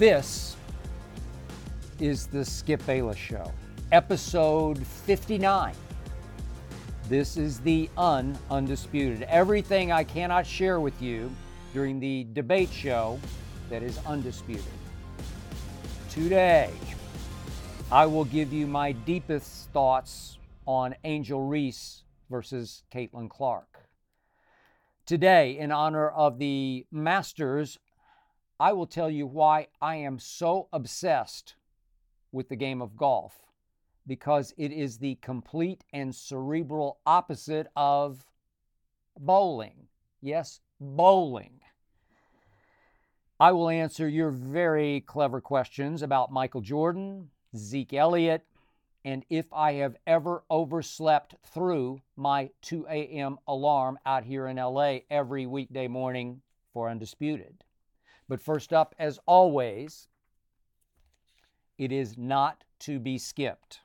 This is the Skip Bayless Show, episode 59. This is the un undisputed. Everything I cannot share with you during the debate show that is undisputed. Today, I will give you my deepest thoughts on Angel Reese versus Caitlin Clark. Today, in honor of the Masters, I will tell you why I am so obsessed with the game of golf because it is the complete and cerebral opposite of bowling. Yes, bowling. I will answer your very clever questions about Michael Jordan, Zeke Elliott, and if I have ever overslept through my 2 a.m. alarm out here in LA every weekday morning for Undisputed. But first up, as always, it is not to be skipped.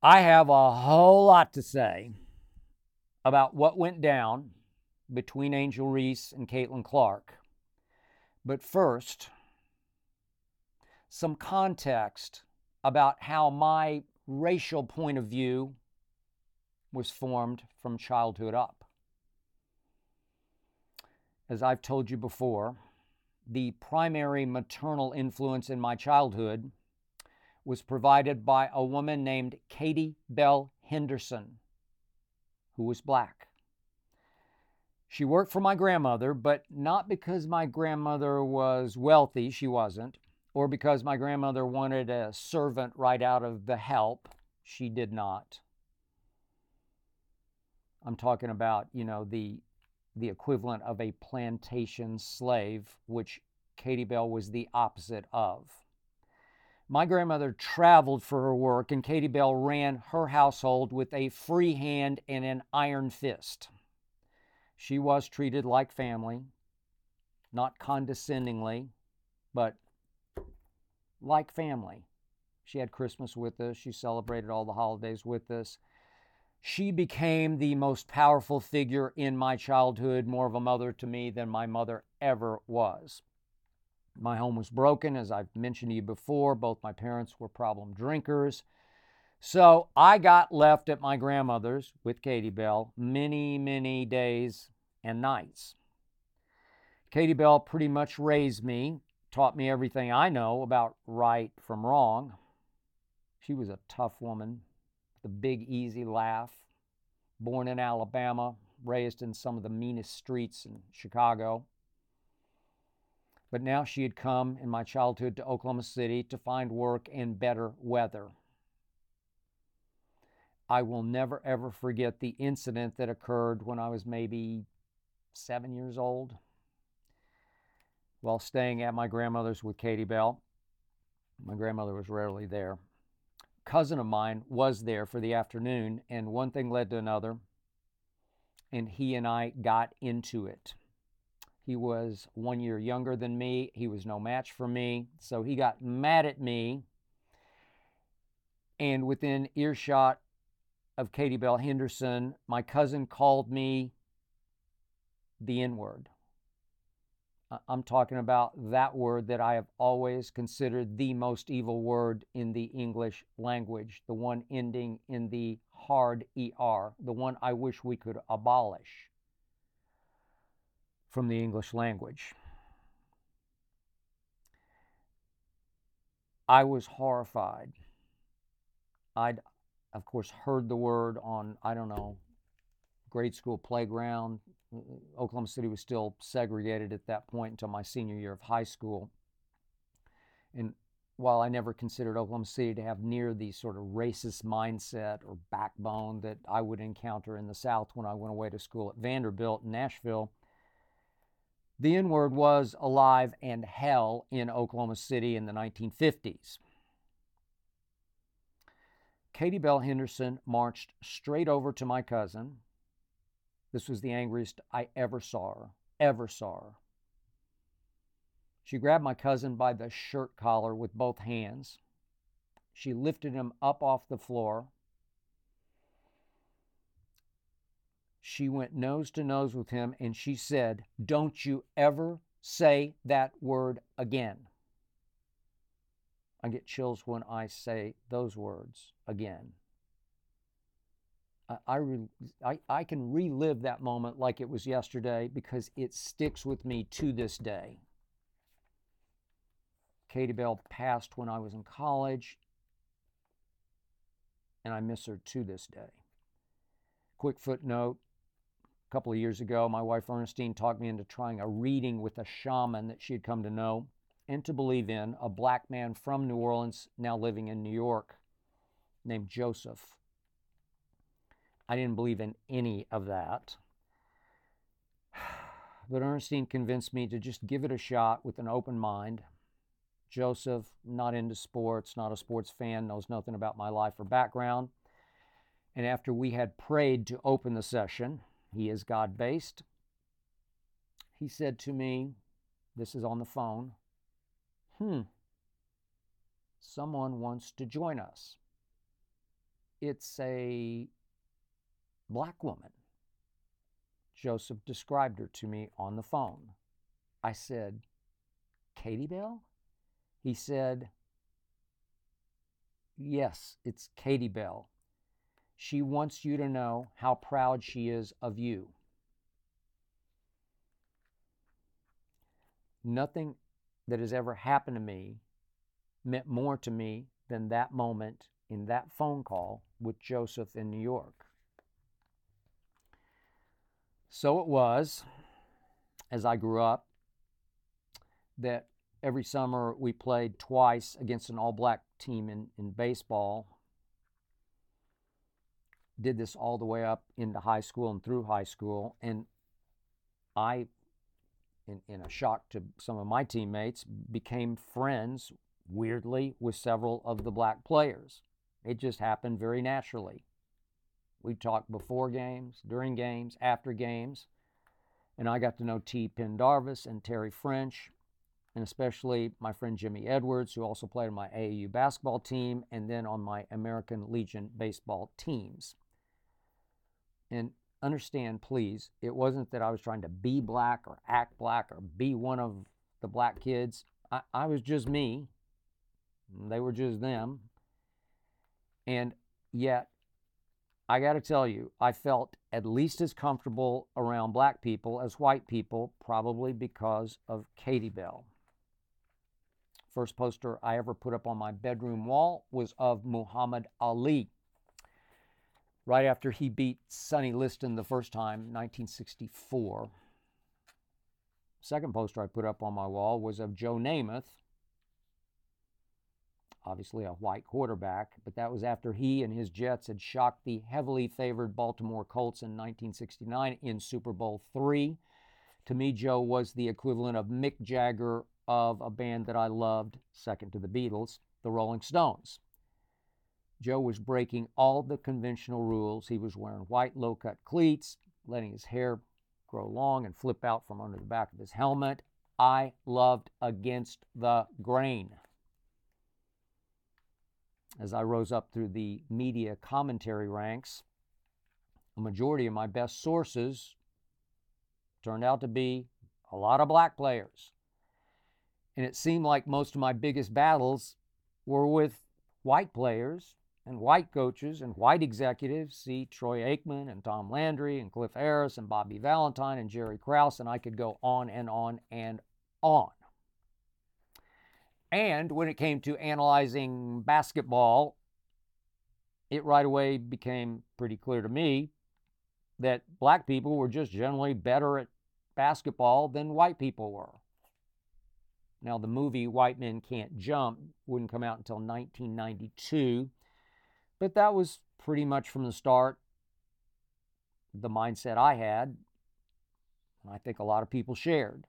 I have a whole lot to say about what went down between Angel Reese and Caitlin Clark. But first, some context about how my racial point of view was formed from childhood up. As I've told you before, the primary maternal influence in my childhood was provided by a woman named Katie Bell Henderson, who was black. She worked for my grandmother, but not because my grandmother was wealthy, she wasn't, or because my grandmother wanted a servant right out of the help, she did not. I'm talking about, you know, the the equivalent of a plantation slave, which Katie Bell was the opposite of. My grandmother traveled for her work, and Katie Bell ran her household with a free hand and an iron fist. She was treated like family, not condescendingly, but like family. She had Christmas with us, she celebrated all the holidays with us. She became the most powerful figure in my childhood, more of a mother to me than my mother ever was. My home was broken, as I've mentioned to you before. Both my parents were problem drinkers. So I got left at my grandmother's with Katie Bell many, many days and nights. Katie Bell pretty much raised me, taught me everything I know about right from wrong. She was a tough woman a big, easy laugh. Born in Alabama, raised in some of the meanest streets in Chicago. But now she had come in my childhood to Oklahoma City to find work in better weather. I will never ever forget the incident that occurred when I was maybe seven years old while staying at my grandmother's with Katie Bell. My grandmother was rarely there. Cousin of mine was there for the afternoon, and one thing led to another, and he and I got into it. He was one year younger than me. He was no match for me. So he got mad at me. And within earshot of Katie Bell Henderson, my cousin called me the N word. I'm talking about that word that I have always considered the most evil word in the English language, the one ending in the hard ER, the one I wish we could abolish from the English language. I was horrified. I'd, of course, heard the word on, I don't know, grade school playground, Oklahoma City was still segregated at that point until my senior year of high school. And while I never considered Oklahoma City to have near the sort of racist mindset or backbone that I would encounter in the South when I went away to school at Vanderbilt in Nashville, the N word was alive and hell in Oklahoma City in the 1950s. Katie Bell Henderson marched straight over to my cousin, this was the angriest I ever saw her, ever saw her. She grabbed my cousin by the shirt collar with both hands. She lifted him up off the floor. she went nose to nose with him and she said, Don't you ever say that word again. I get chills when I say those words again. I, I, I, I, can relive that moment like it was yesterday because it sticks with me to this day. Katie Bell passed when I was in college, and I miss her to this day. Quick footnote a couple of years ago, my wife Ernestine talked me into trying a reading with a shaman that she had come to know and to believe in, a black man from New Orleans, now living in New York, named Joseph. I didn't believe in any of that. But Ernestine convinced me to just give it a shot with an open mind. Joseph, not into sports, not a sports fan, knows nothing about my life or background. And after we had prayed to open the session, he is God based. He said to me, This is on the phone, hmm, someone wants to join us. It's a black woman. Joseph described her to me on the phone. I said, Katie Bell? He said, Yes, it's Katie Bell. She wants you to know how proud she is of you. Nothing that has ever happened to me meant more to me than that moment in that phone call with Joseph in New York. So it was, as I grew up, that every summer we played twice against an all black team in, in baseball. Did this all the way up into high school and through high school. And I, in, in a shock to some of my teammates, became friends, weirdly, with several of the black players. It just happened very naturally. We talked before games, during games, after games. And I got to know T. Pendarvis and Terry French and especially my friend Jimmy Edwards, who also played on my AAU basketball team and then on my American Legion baseball teams. And understand, please, it wasn't that I was trying to be black or act black or be one of the black kids. I, I was just me. They were just them. And yet, I got to tell you, I felt at least as comfortable around black people as white people, probably because of Katie Bell. First poster I ever put up on my bedroom wall was of Muhammad Ali. Right after he beat Sonny Liston the first time, 1964. Second poster I put up on my wall was of Joe Namath, obviously a white quarterback, but that was after he and his Jets had shocked the heavily favored Baltimore Colts in 1969 in Super Bowl III. To me, Joe was the equivalent of Mick Jagger of a band that I loved, second to the Beatles, the Rolling Stones. Joe was breaking all the conventional rules. He was wearing white low cut cleats, letting his hair grow long and flip out from under the back of his helmet. I loved Against the Grain. As I rose up through the media commentary ranks, a majority of my best sources turned out to be a lot of black players. And it seemed like most of my biggest battles were with white players and white coaches and white executives. See Troy Aikman and Tom Landry and Cliff Harris and Bobby Valentine and Jerry Krause, and I could go on and on and on. And when it came to analyzing basketball, it right away became pretty clear to me that black people were just generally better at basketball than white people were. Now, the movie White Men Can't Jump wouldn't come out until 1992, but that was pretty much from the start the mindset I had, and I think a lot of people shared.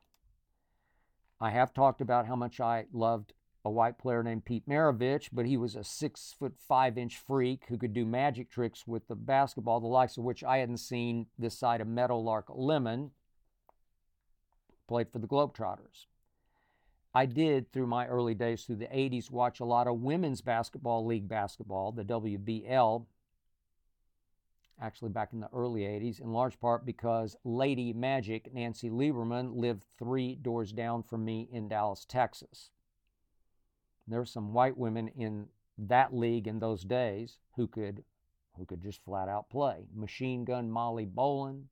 I have talked about how much I loved a white player named Pete Maravich, but he was a six foot five inch freak who could do magic tricks with the basketball, the likes of which I hadn't seen this side of Meadowlark Lemon. Played for the Globetrotters. I did through my early days through the 80s watch a lot of women's basketball league basketball, the WBL. Actually back in the early 80s, in large part because Lady Magic, Nancy Lieberman, lived three doors down from me in Dallas, Texas. There were some white women in that league in those days who could who could just flat out play. Machine Gun Molly Bolin,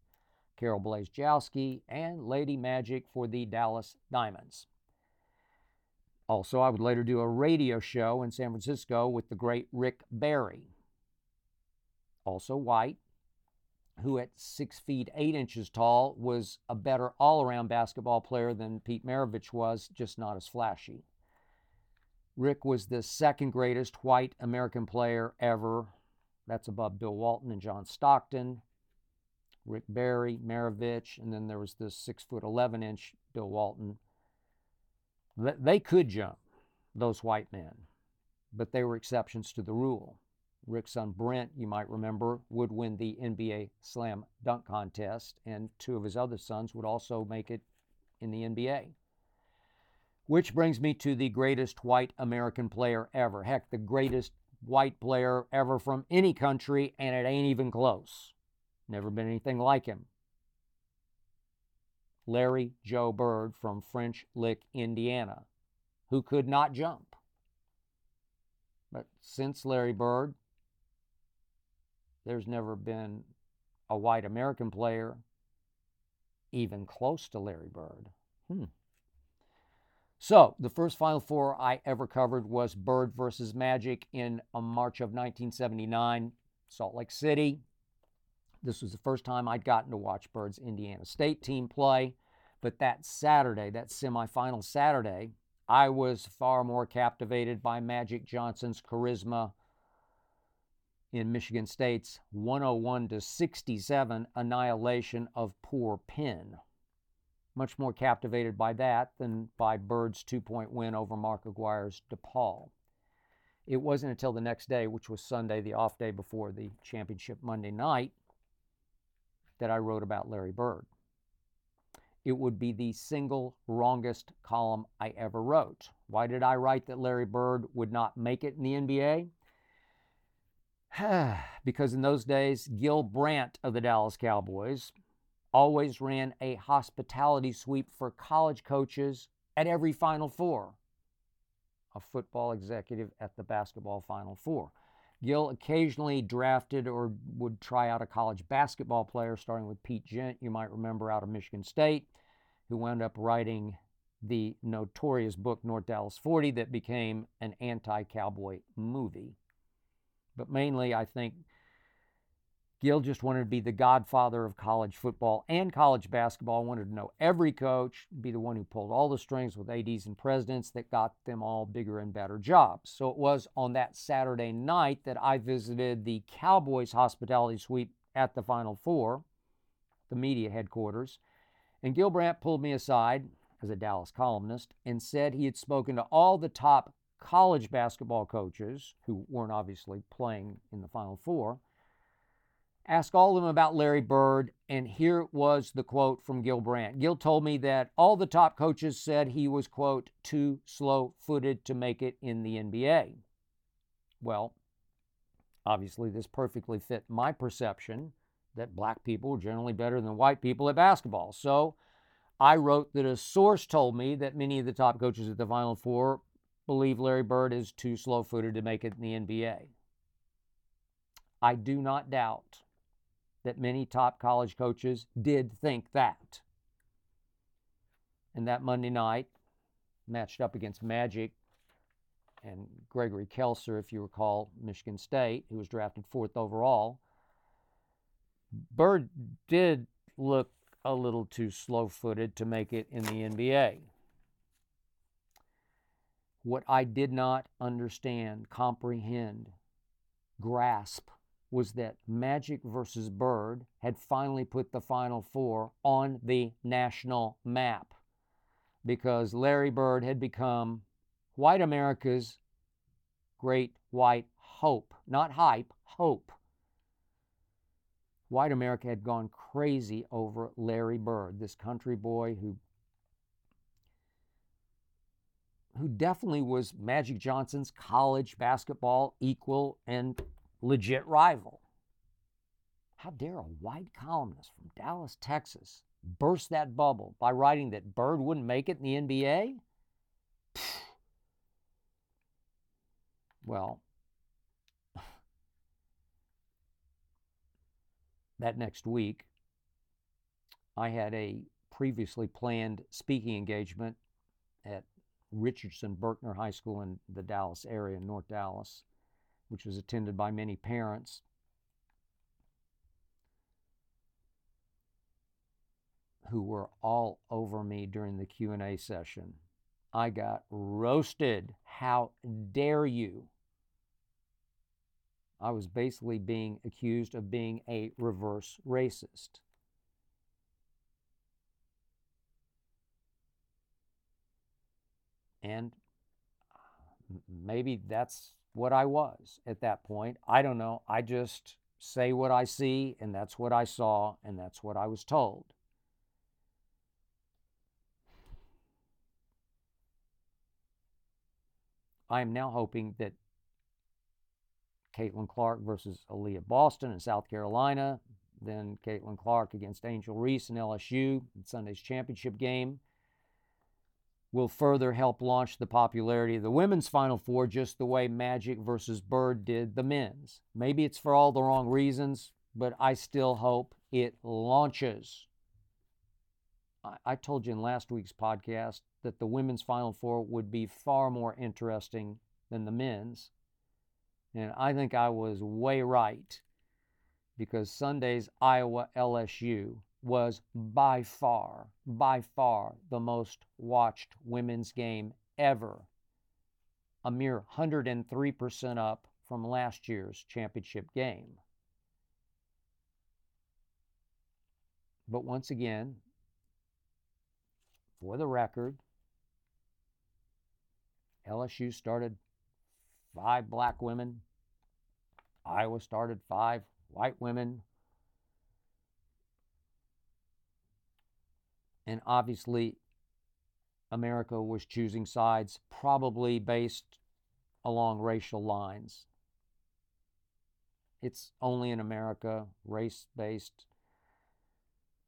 Carol Blaze Blazejowski, and Lady Magic for the Dallas Diamonds. Also, I would later do a radio show in San Francisco with the great Rick Barry, also white, who at six feet eight inches tall was a better all around basketball player than Pete Maravich was, just not as flashy. Rick was the second greatest white American player ever. That's above Bill Walton and John Stockton, Rick Barry, Maravich, and then there was this six foot 11 inch Bill Walton. They could jump, those white men, but they were exceptions to the rule. Rick's son Brent, you might remember, would win the NBA slam dunk contest, and two of his other sons would also make it in the NBA. Which brings me to the greatest white American player ever. Heck, the greatest white player ever from any country, and it ain't even close. Never been anything like him. Larry Joe Bird from French Lick, Indiana, who could not jump. But since Larry Bird, there's never been a white American player even close to Larry Bird. Hmm. So, the first Final Four I ever covered was Bird versus Magic in uh, March of 1979, Salt Lake City. This was the first time I'd gotten to watch Bird's Indiana State team play. But that Saturday, that semifinal Saturday, I was far more captivated by Magic Johnson's charisma in Michigan State's 101 to 67 annihilation of poor Penn. Much more captivated by that than by Bird's two point win over Mark Aguirre's DePaul. It wasn't until the next day, which was Sunday, the off day before the championship Monday night, that I wrote about Larry Bird. It would be the single wrongest column I ever wrote. Why did I write that Larry Bird would not make it in the NBA? because in those days, Gil Brandt of the Dallas Cowboys always ran a hospitality sweep for college coaches at every Final Four. A football executive at the basketball Final Four. Gil occasionally drafted or would try out a college basketball player, starting with Pete Gent, you might remember out of Michigan State, who wound up writing the notorious book North Dallas 40 that became an anti cowboy movie. But mainly, I think Gil just wanted to be the godfather of college football and college basketball, wanted to know every coach, be the one who pulled all the strings with ADs and presidents that got them all bigger and better jobs. So it was on that Saturday night that I visited the Cowboys hospitality suite at the Final Four, the media headquarters. And Gil Brandt pulled me aside as a Dallas columnist and said he had spoken to all the top college basketball coaches who weren't obviously playing in the Final Four. Ask all of them about Larry Bird, and here was the quote from Gil Brandt. Gil told me that all the top coaches said he was, quote, too slow footed to make it in the NBA. Well, obviously, this perfectly fit my perception that black people were generally better than white people at basketball. So I wrote that a source told me that many of the top coaches at the Final Four believe Larry Bird is too slow footed to make it in the NBA. I do not doubt that many top college coaches did think that. And that Monday night, matched up against Magic and Gregory Kelser, if you recall, Michigan State, who was drafted fourth overall, Bird did look a little too slow footed to make it in the NBA. What I did not understand, comprehend, grasp was that Magic versus Bird had finally put the Final Four on the national map because Larry Bird had become white America's great white hope, not hype, hope. White America had gone crazy over Larry Bird, this country boy who who definitely was Magic Johnson's college basketball equal and legit rival. How dare a white columnist from Dallas, Texas, burst that bubble by writing that Bird wouldn't make it in the NBA? Well, that next week, I had a previously planned speaking engagement at Richardson Berkner High School in the Dallas area, North Dallas, which was attended by many parents. who were all over me during the Q&A session. I got roasted. How dare you? I was basically being accused of being a reverse racist. And uh, maybe that's what I was at that point. I don't know. I just say what I see, and that's what I saw, and that's what I was told. I am now hoping that Caitlin Clark versus Aliyah Boston in South Carolina, then Caitlin Clark against Angel Reese in LSU in Sunday's championship game will further help launch the popularity of the women's Final Four just the way Magic versus Bird did the men's. Maybe it's for all the wrong reasons, but I still hope it launches. I told you in last week's podcast that the women's Final Four would be far more interesting than the men's. And I think I was way right because Sunday's Iowa LSU was by far, by far the most watched women's game ever. A mere 103% up from last year's championship game. But once again, for the record, LSU started five black women. Iowa started five white women. And obviously, America was choosing sides, probably based along racial lines. It's only in America, race based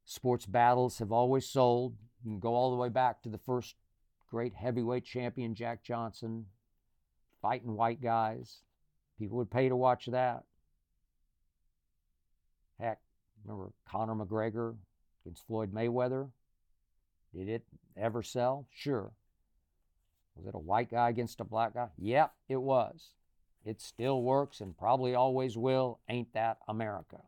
sports battles have always sold. You can go all the way back to the first great heavyweight champion, Jack Johnson, fighting white guys. People would pay to watch that. Heck, remember Conor McGregor against Floyd Mayweather? Did it ever sell? Sure. Was it a white guy against a black guy? Yep, it was. It still works and probably always will. Ain't that America?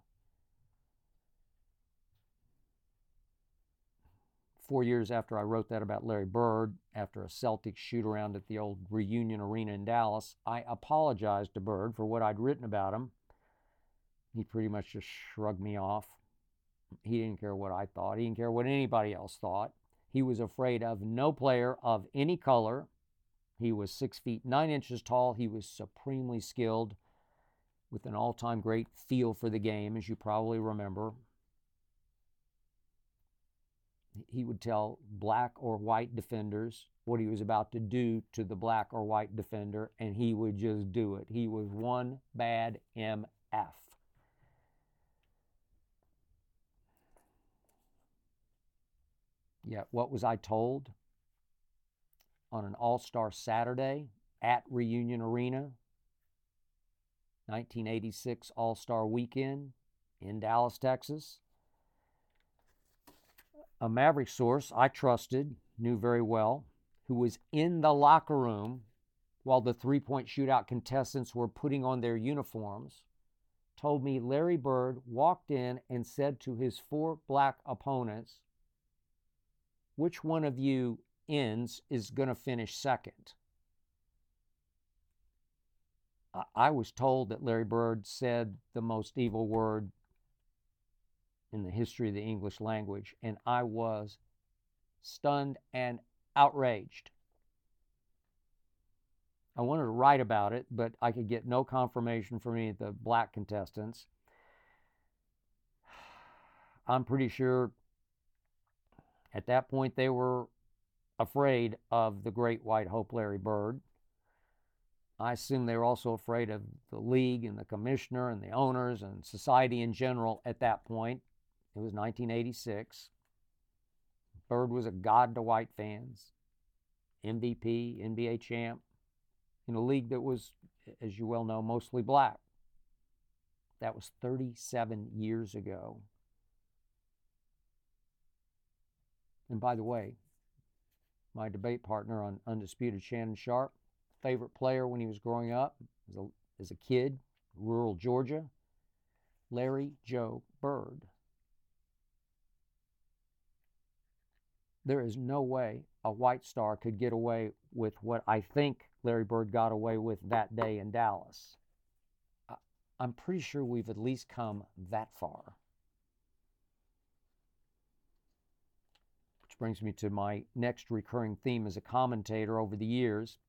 four years after I wrote that about Larry Bird, after a Celtics shoot around at the old Reunion Arena in Dallas, I apologized to Bird for what I'd written about him. He pretty much just shrugged me off. He didn't care what I thought, he didn't care what anybody else thought. He was afraid of no player of any color. He was six feet nine inches tall. He was supremely skilled with an all time great feel for the game, as you probably remember he would tell black or white defenders what he was about to do to the black or white defender, and he would just do it. He was one bad MF. Yet, what was I told on an All Star Saturday at Reunion Arena, 1986 All Star Weekend in Dallas, Texas? a Maverick source I trusted, knew very well, who was in the locker room while the three point shootout contestants were putting on their uniforms, told me Larry Bird walked in and said to his four black opponents, Which one of you ends is going to finish second? I was told that Larry Bird said the most evil word in the history of the English language, and I was stunned and outraged. I wanted to write about it, but I could get no confirmation from any of the black contestants. I'm pretty sure at that point they were afraid of the great white hope Larry Bird. I assume they were also afraid of the league and the commissioner and the owners and society in general at that point. It was 1986. Bird was a god to white fans, MVP, NBA champ, in a league that was, as you well know, mostly black. That was 37 years ago. And by the way, my debate partner on Undisputed, Shannon Sharpe, favorite player when he was growing up as a, as a kid, rural Georgia, Larry Joe Bird. There is no way a white star could get away with what I think Larry Bird got away with that day in Dallas. I'm pretty sure we've at least come that far. Brings me to my next recurring theme as a commentator over the years.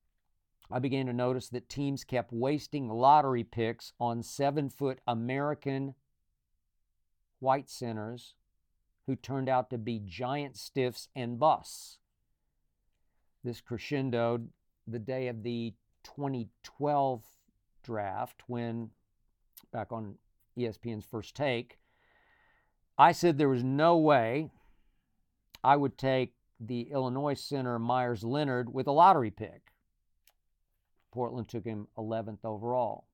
I began to notice that teams kept wasting lottery picks on seven foot American white centers who turned out to be giant stiffs and busts. This crescendoed the day of the 2012 draft when back on ESPN's first take, I said there was no way I would take the Illinois center Myers Leonard with a lottery pick. Portland took him 11th overall.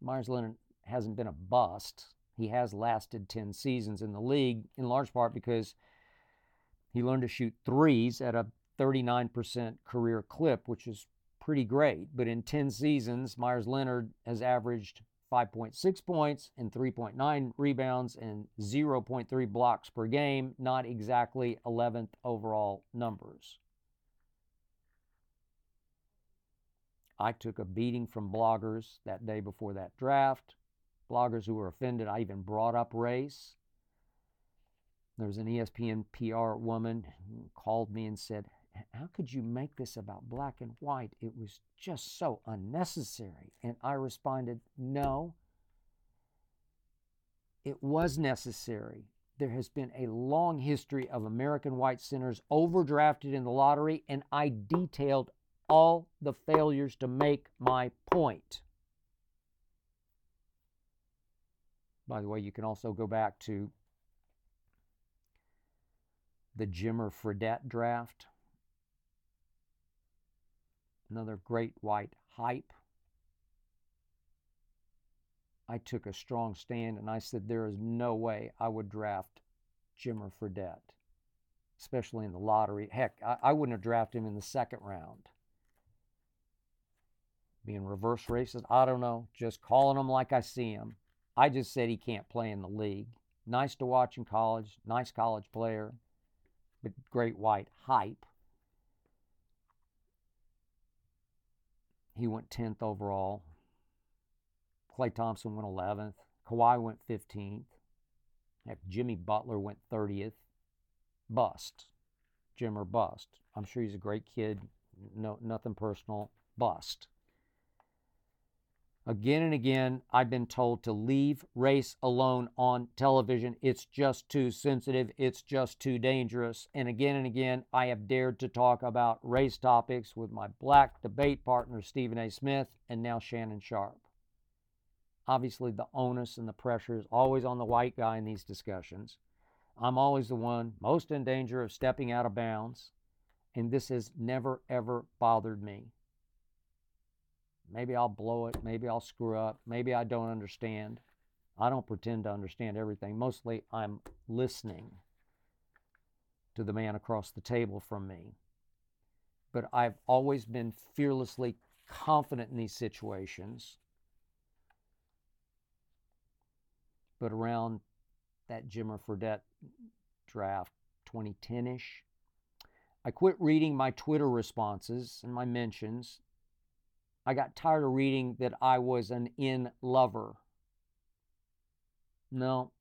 Myers Leonard hasn't been a bust. He has lasted 10 seasons in the league, in large part because he learned to shoot threes at a 39% career clip, which is pretty great. But in 10 seasons, Myers Leonard has averaged 5.6 points and 3.9 rebounds and 0.3 blocks per game, not exactly 11th overall numbers. I took a beating from bloggers that day before that draft. Bloggers who were offended, I even brought up race. There was an ESPN PR woman who called me and said, how could you make this about black and white? It was just so unnecessary. And I responded, no, it was necessary. There has been a long history of American white centers overdrafted in the lottery, and I detailed all the failures to make my point. By the way, you can also go back to the Jimmer Fredette draft another great white hype. I took a strong stand and I said there is no way I would draft Jimmer Fredette, especially in the lottery. Heck, I, I wouldn't have drafted him in the second round. Being reverse racist, I don't know. Just calling him like I see him. I just said he can't play in the league. Nice to watch in college, nice college player, but great white hype. He went 10th overall. Klay Thompson went 11th. Kawhi went 15th. Heck, Jimmy Butler went 30th. Bust. Jimmer bust. I'm sure he's a great kid. No, nothing personal. Bust. Again and again, I've been told to leave race alone on television. It's just too sensitive. It's just too dangerous. And again and again, I have dared to talk about race topics with my black debate partner, Stephen A. Smith, and now Shannon Sharpe. Obviously, the onus and the pressure is always on the white guy in these discussions. I'm always the one most in danger of stepping out of bounds, and this has never, ever bothered me. Maybe I'll blow it. Maybe I'll screw up. Maybe I don't understand. I don't pretend to understand everything. Mostly I'm listening to the man across the table from me. But I've always been fearlessly confident in these situations. But around that Jimmer Fredette draft 2010 ish, I quit reading my Twitter responses and my mentions I got tired of reading that I was an in lover. No.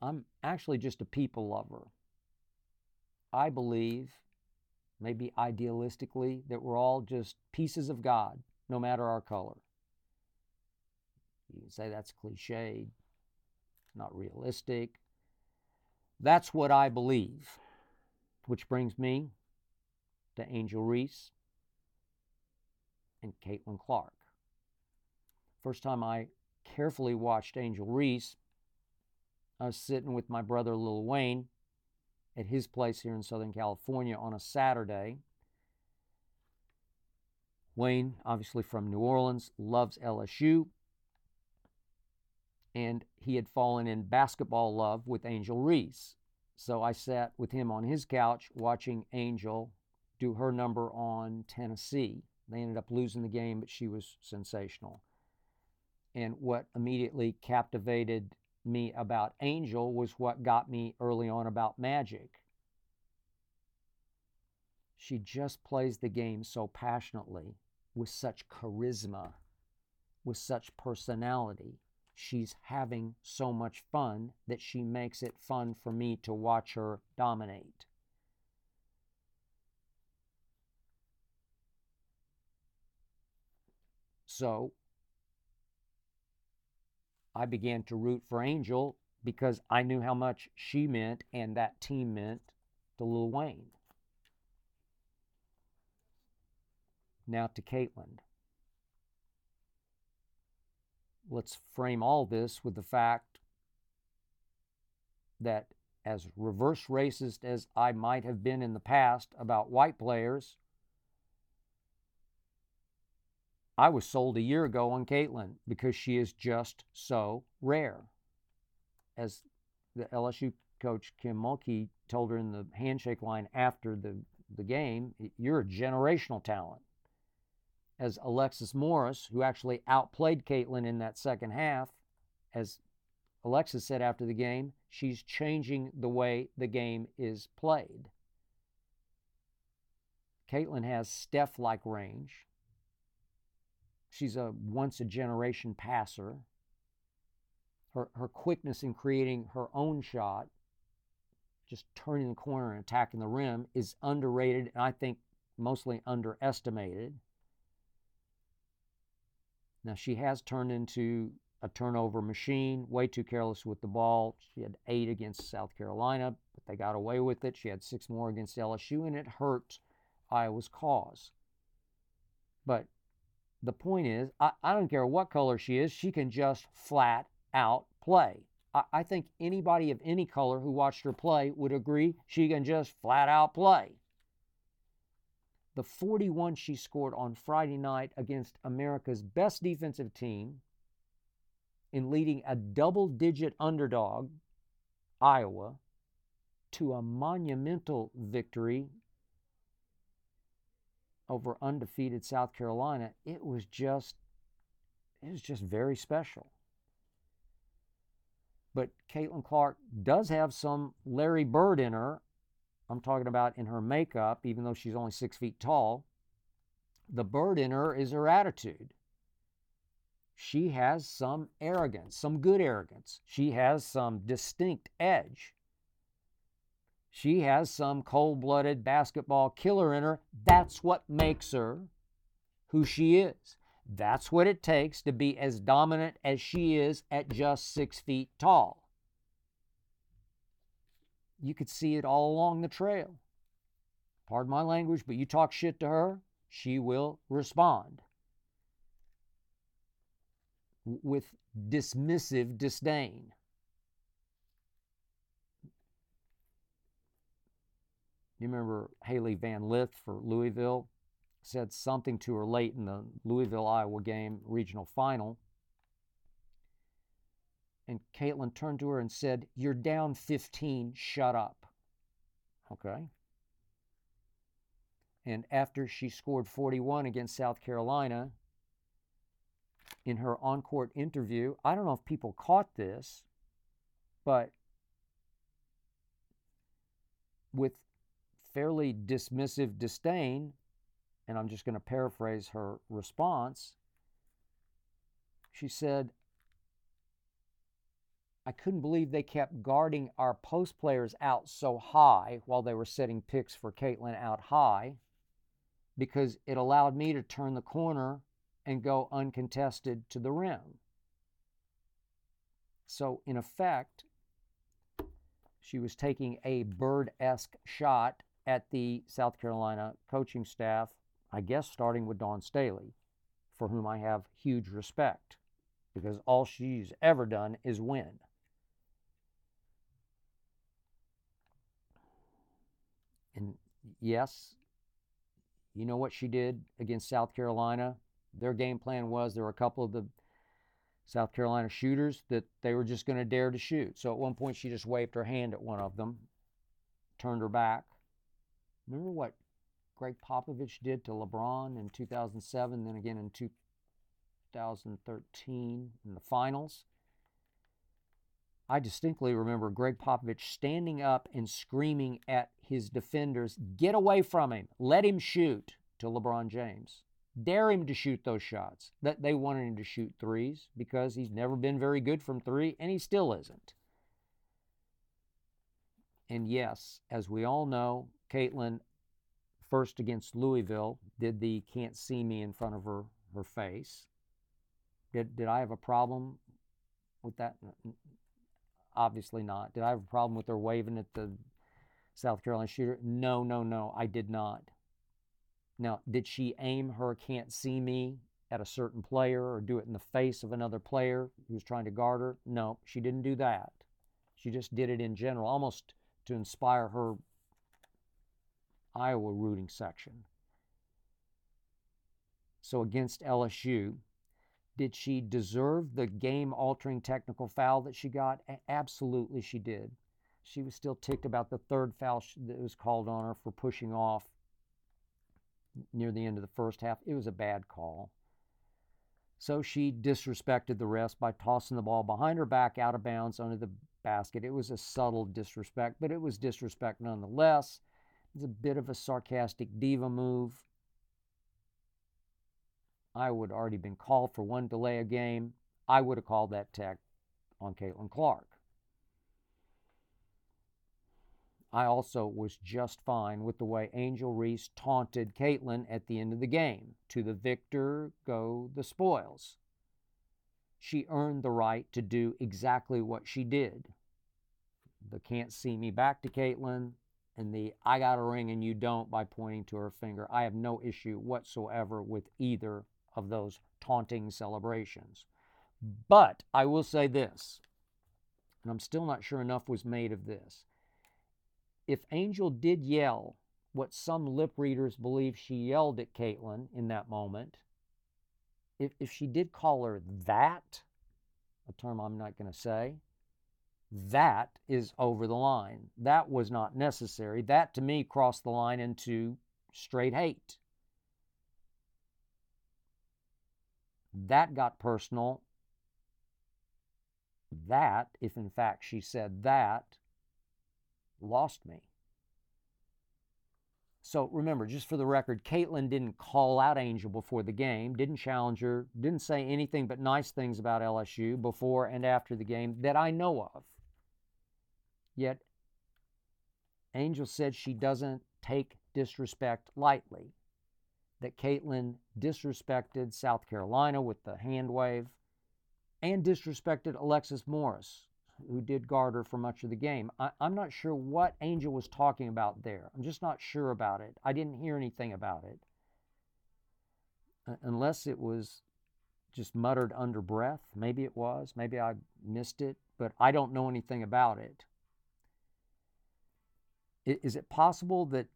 I'm actually just a people lover. I believe, maybe idealistically, that we're all just pieces of God, no matter our color. You can say that's cliched, not realistic. That's what I believe. Which brings me to Angel Reese and Caitlin Clark. First time I carefully watched Angel Reese, I was sitting with my brother Lil Wayne at his place here in Southern California on a Saturday. Wayne, obviously from New Orleans, loves LSU. And he had fallen in basketball love with Angel Reese. So I sat with him on his couch watching Angel do her number on Tennessee. They ended up losing the game, but she was sensational. And what immediately captivated me about Angel was what got me early on about Magic. She just plays the game so passionately, with such charisma, with such personality. She's having so much fun that she makes it fun for me to watch her dominate. So I began to root for Angel because I knew how much she meant and that team meant to Lil Wayne. Now to Caitlin. Let's frame all this with the fact that, as reverse racist as I might have been in the past about white players, I was sold a year ago on Caitlin because she is just so rare. As the LSU coach Kim Mulkey told her in the handshake line after the, the game, you're a generational talent. As Alexis Morris, who actually outplayed Caitlin in that second half, as Alexis said after the game, she's changing the way the game is played. Caitlin has Steph like range. She's a once a generation passer. Her, her quickness in creating her own shot, just turning the corner and attacking the rim, is underrated and I think mostly underestimated. Now, she has turned into a turnover machine, way too careless with the ball. She had eight against South Carolina, but they got away with it. She had six more against LSU, and it hurt Iowa's cause. But the point is, I, I don't care what color she is, she can just flat out play. I, I think anybody of any color who watched her play would agree she can just flat out play. The 41 she scored on Friday night against America's best defensive team in leading a double digit underdog, Iowa, to a monumental victory over undefeated South Carolina, it was just it was just very special. But Caitlin Clark does have some Larry Bird in her. I'm talking about in her makeup, even though she's only six feet tall. The bird in her is her attitude. She has some arrogance, some good arrogance. She has some distinct edge. She has some cold blooded basketball killer in her. That's what makes her who she is. That's what it takes to be as dominant as she is at just six feet tall. You could see it all along the trail. Pardon my language, but you talk shit to her, she will respond with dismissive disdain. You remember Hailey Van Lith for Louisville said something to her late in the Louisville Iowa game regional final. And Caitlin turned to her and said, You're down 15, shut up. Okay. And after she scored 41 against South Carolina, in her on court interview, I don't know if people caught this, but with fairly dismissive disdain, and I'm just going to paraphrase her response. She said, I couldn't believe they kept guarding our post players out so high while they were setting picks for Caitlin out high because it allowed me to turn the corner and go uncontested to the rim. So, in effect, she was taking a bird esque shot at the South Carolina coaching staff, I guess starting with Dawn Staley. for whom I have huge respect because all she's ever done is win. And yes, you know what she did against South Carolina? Their game plan was there were a couple of the South Carolina shooters that they were just going to dare to shoot. So at one point, she just waved her hand at one of them, turned her back. Remember what Gregg Popovich did to LeBron in 2007, then again in 2013 in the finals? I distinctly remember Gregg Popovich standing up and screaming at his defenders, Get away from him, let him shoot to LeBron James. Dare him to shoot those shots. That they wanted him to shoot threes because he's never been very good from three, and he still isn't. And yes, as we all know, Caitlin first against Louisville did the can't see me in front of her her face. Did did I have a problem with that? Obviously not. Did I have a problem with her waving at the South Carolina shooter? No, no, no, I did not. Now, did she aim her can't see me at a certain player or do it in the face of another player who was trying to guard her? No, she didn't do that. She just did it in general, almost to inspire her Iowa rooting section. So against LSU, did she deserve the game altering technical foul that she got? Absolutely, she did. She was still ticked about the third foul that was called on her for pushing off near the end of the first half. It was a bad call. So she disrespected the rest by tossing the ball behind her back out of bounds under the basket. It was a subtle disrespect, but it was disrespect nonetheless. It's a bit of a sarcastic diva move. I would have already been called for one delay a game. I would have called that tech on Caitlin Clark. I also was just fine with the way Angel Reese taunted Caitlin at the end of the game. To the victor go the spoils. She earned the right to do exactly what she did. The can't see me back to Caitlin and the I got a ring and you don't by pointing to her finger. I have no issue whatsoever with either of those taunting celebrations. But I will say this, and I'm still not sure enough was made of this if Angel did yell what some lip readers believe she yelled at Caitlin in that moment, if, if she did call her that, a term I'm not going to say, that is over the line. That was not necessary. That to me crossed the line into straight hate. That got personal. That, if in fact she said that, lost me. So remember, just for the record, Caitlin didn't call out Angel before the game, didn't challenge her, didn't say anything but nice things about LSU before and after the game that I know of. Yet, Angel said she doesn't take disrespect lightly. That Caitlin disrespected South Carolina with the hand wave and disrespected Alexis Morris who did guard her for much of the game. I, am not sure what Angel was talking about there. I'm just not sure about it. I didn't hear anything about it. Uh, unless it was just muttered under breath. Maybe it was. Maybe I missed it, but I don't know anything about it. Is it possible that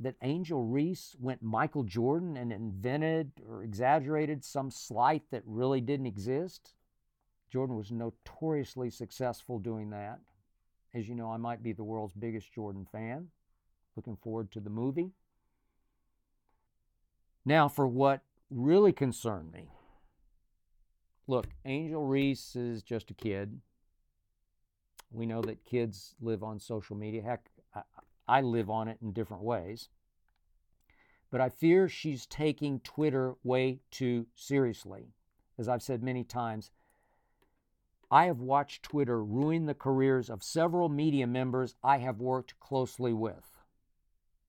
that Angel Reese went Michael Jordan and invented or exaggerated some slight that really didn't exist? Jordan was notoriously successful doing that. As you know, I might be the world's biggest Jordan fan. Looking forward to the movie. Now, for what really concerned me. Look, Angel Reese is just a kid. We know that kids live on social media. Heck, I, I live on it in different ways. But I fear she's taking Twitter way too seriously. As I've said many times, I have watched Twitter ruin the careers of several media members I have worked closely with.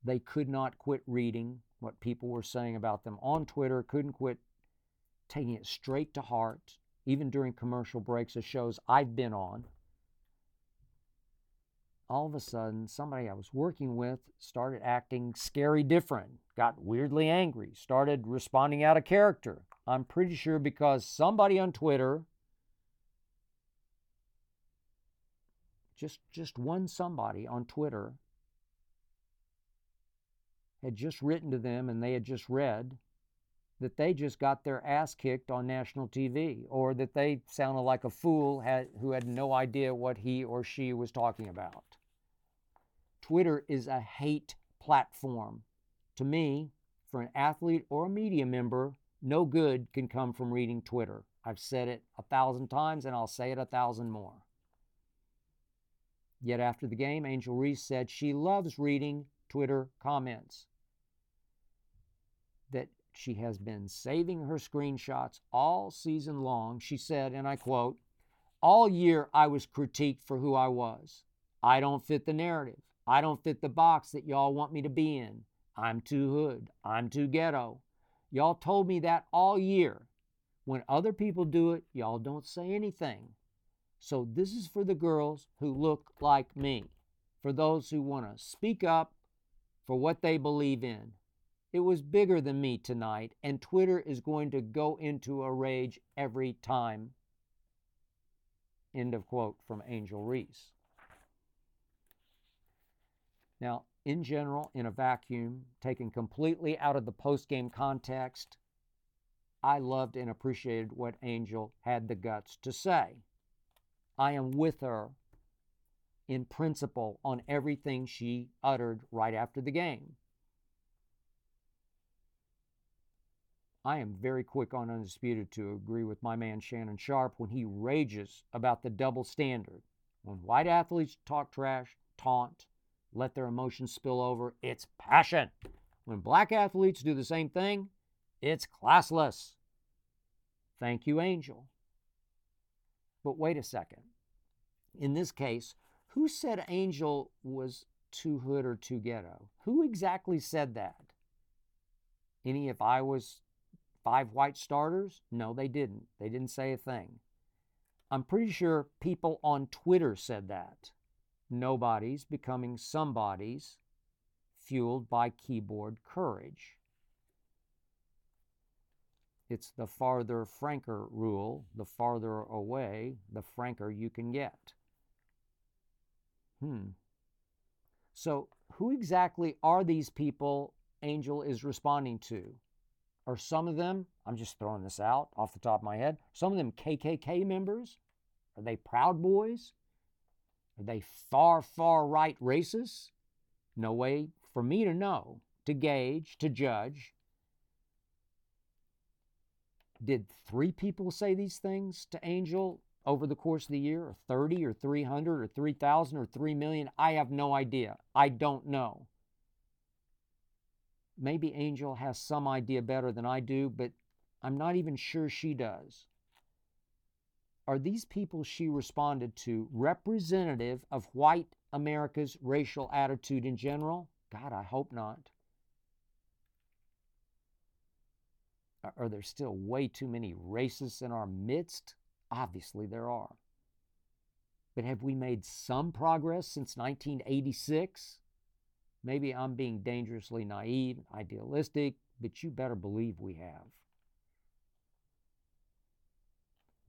They could not quit reading what people were saying about them on Twitter, couldn't quit taking it straight to heart, even during commercial breaks of shows I've been on. All of a sudden, somebody I was working with started acting scary different, got weirdly angry, started responding out of character, I'm pretty sure because somebody on Twitter just just one somebody on Twitter had just written to them and they had just read that they just got their ass kicked on national TV or that they sounded like a fool had, who had no idea what he or she was talking about. Twitter is a hate platform. To me, for an athlete or a media member, no good can come from reading Twitter. I've said it a thousand times and I'll say it a thousand more. Yet after the game, Angel Reese said she loves reading Twitter comments. She has been saving her screenshots all season long. She said, and I quote, All year I was critiqued for who I was. I don't fit the narrative. I don't fit the box that y'all want me to be in. I'm too hood. I'm too ghetto. Y'all told me that all year. When other people do it, y'all don't say anything. So this is for the girls who look like me, for those who want to speak up for what they believe in. It was bigger than me tonight, and Twitter is going to go into a rage every time. End of quote from Angel Reese. Now, in general, in a vacuum, taken completely out of the post game context, I loved and appreciated what Angel had the guts to say. I am with her in principle on everything she uttered right after the game. I am very quick on Undisputed to agree with my man Shannon Sharpe when he rages about the double standard. When white athletes talk trash, taunt, let their emotions spill over, it's passion. When black athletes do the same thing, it's classless. Thank you, Angel. But wait a second. In this case, who said Angel was too hood or too ghetto? Who exactly said that? Any if I was five white starters? No, they didn't. They didn't say a thing. I'm pretty sure people on Twitter said that. Nobody's becoming somebody's, fueled by keyboard courage. It's the farther franker rule. The farther away, the franker you can get. Hmm. So, who exactly are these people Angel is responding to? Are some of them, I'm just throwing this out off the top of my head, some of them KKK members? Are they Proud Boys? Are they far, far right racists? No way for me to know, to gauge, to judge. Did three people say these things to Angel over the course of the year, or 30 or 300 or 3,000 or 3 million? I have no idea. I don't know. Maybe Angel has some idea better than I do, but I'm not even sure she does. Are these people she responded to representative of white America's racial attitude in general? God, I hope not. Are there still way too many racists in our midst? Obviously, there are. But have we made some progress since 1986? Maybe I'm being dangerously naive, idealistic, but you better believe we have.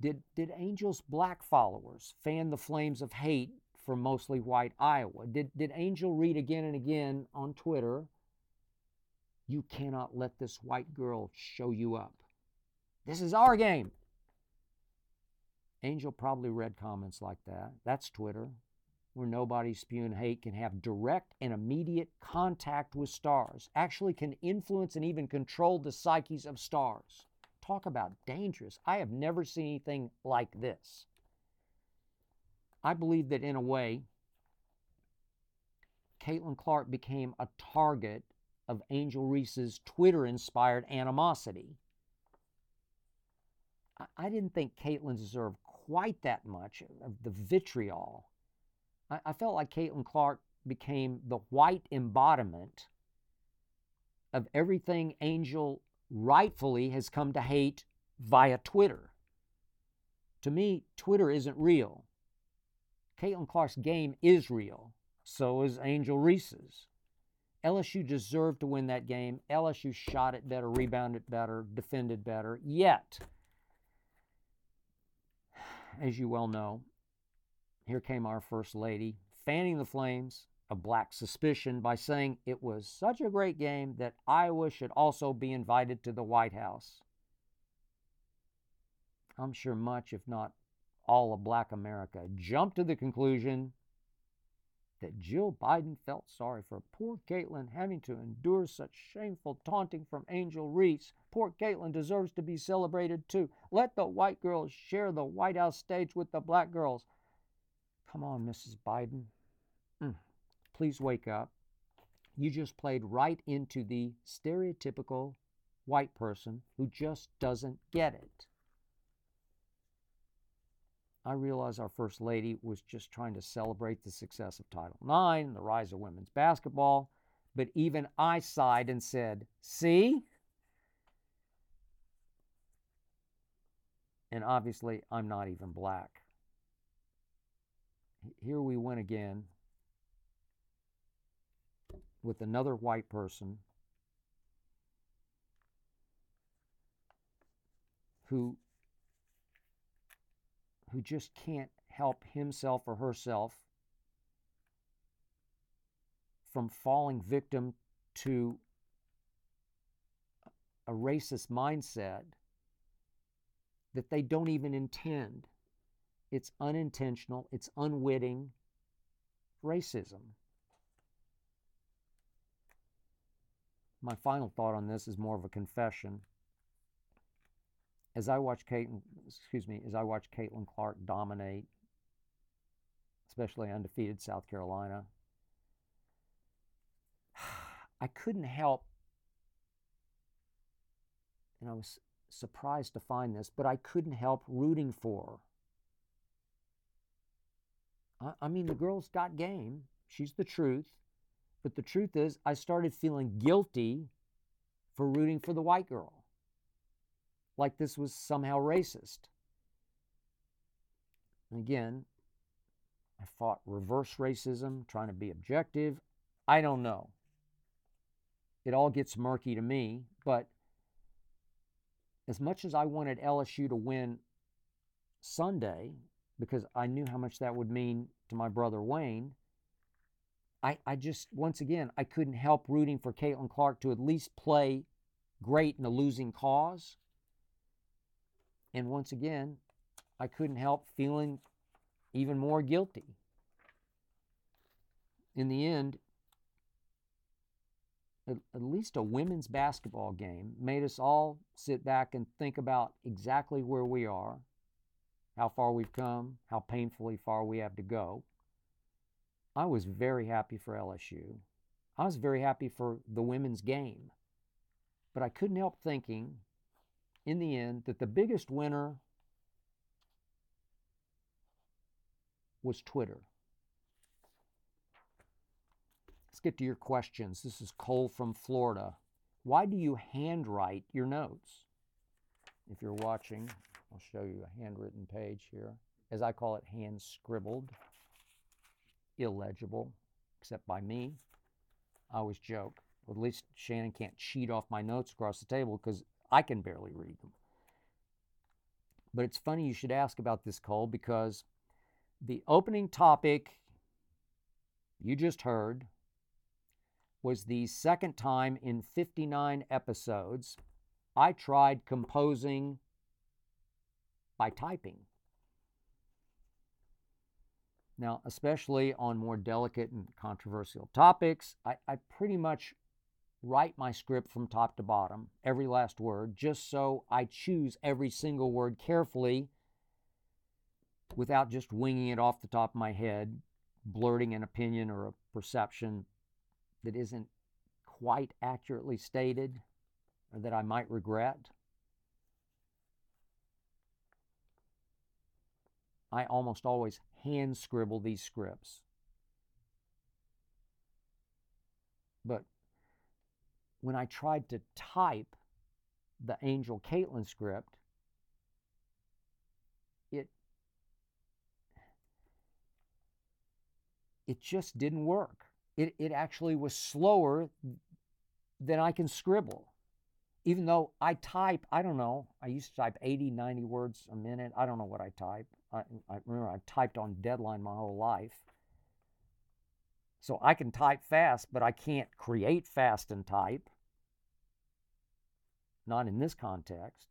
Did, did Angel's black followers fan the flames of hate for mostly white Iowa? Did, did Angel read again and again on Twitter, you cannot let this white girl show you up? This is our game. Angel probably read comments like that. That's Twitter, where nobody spewing hate can have direct and immediate contact with stars, actually can influence and even control the psyches of stars. Talk about dangerous. I have never seen anything like this. I believe that in a way, Caitlin Clark became a target of Angel Reese's Twitter inspired animosity. I didn't think Caitlin deserved quite that much of the vitriol. I, felt like Caitlin Clark became the white embodiment of everything Angel rightfully has come to hate via Twitter. To me, Twitter isn't real. Caitlin Clark's game is real. So is Angel Reese's. LSU deserved to win that game. LSU shot it better, rebounded better, defended better. Yet, as you well know, here came our First Lady, fanning the flames of black suspicion by saying it was such a great game that Iowa should also be invited to the White House. I'm sure much, if not all of black America, jumped to the conclusion that Jill Biden felt sorry for poor Caitlin having to endure such shameful taunting from Angel Reese. Poor Caitlin deserves to be celebrated too. Let the white girls share the White House stage with the black girls. Come on, Mrs. Biden. Mm. Please wake up. You just played right into the stereotypical white person who just doesn't get it. I realize our First Lady was just trying to celebrate the success of Title IX and the rise of women's basketball, but even I sighed and said, See? And obviously, I'm not even black. Here we went again with another white person who who just can't help himself or herself from falling victim to a racist mindset that they don't even intend. It's unintentional, it's unwitting racism. My final thought on this is more of a confession as I watch Caitlin, excuse me, as I watch Caitlin Clark dominate, especially undefeated South Carolina, I couldn't help, and I was surprised to find this, but I couldn't help rooting for her. I, mean, the girl's got game. She's the truth. But the truth is, I started feeling guilty for rooting for the white girl like this was somehow racist. And again, I fought reverse racism, trying to be objective. I don't know. It all gets murky to me, but as much as I wanted LSU to win Sunday, because I knew how much that would mean to my brother Wayne, I, I just, once again, I couldn't help rooting for Caitlin Clark to at least play great in a losing cause. And once again, I couldn't help feeling even more guilty. In the end, at, at, least a women's basketball game made us all sit back and think about exactly where we are, how far we've come, how painfully far we have to go. I was very happy for LSU. I was very happy for the women's game. But I couldn't help thinking in the end that the biggest winner was Twitter. Let's get to your questions. This is Cole from Florida. Why do you handwrite your notes? If you're watching, I'll show you a handwritten page here. As I call it, hand scribbled, illegible, except by me. I always joke. Well, at least Shannon can't cheat off my notes across the table because I can barely read them. But it's funny you should ask about this, Cole, because the opening topic you just heard was the second time in 59 episodes I tried composing by typing. Now, especially on more delicate and controversial topics, I, I pretty much write my script from top to bottom, every last word, just so I choose every single word carefully without just winging it off the top of my head, blurting an opinion or a perception that isn't quite accurately stated or that I might regret. I almost always hand scribble these scripts. But when I tried to type the Angel Caitlin script, it it just didn't work. it, it actually was slower than I can scribble. Even though I type, I don't know, I used to type 80, 90 words a minute. I don't know what I type. I, I remember I typed on deadline my whole life. So I can type fast, but I can't create fast and type. Not in this context.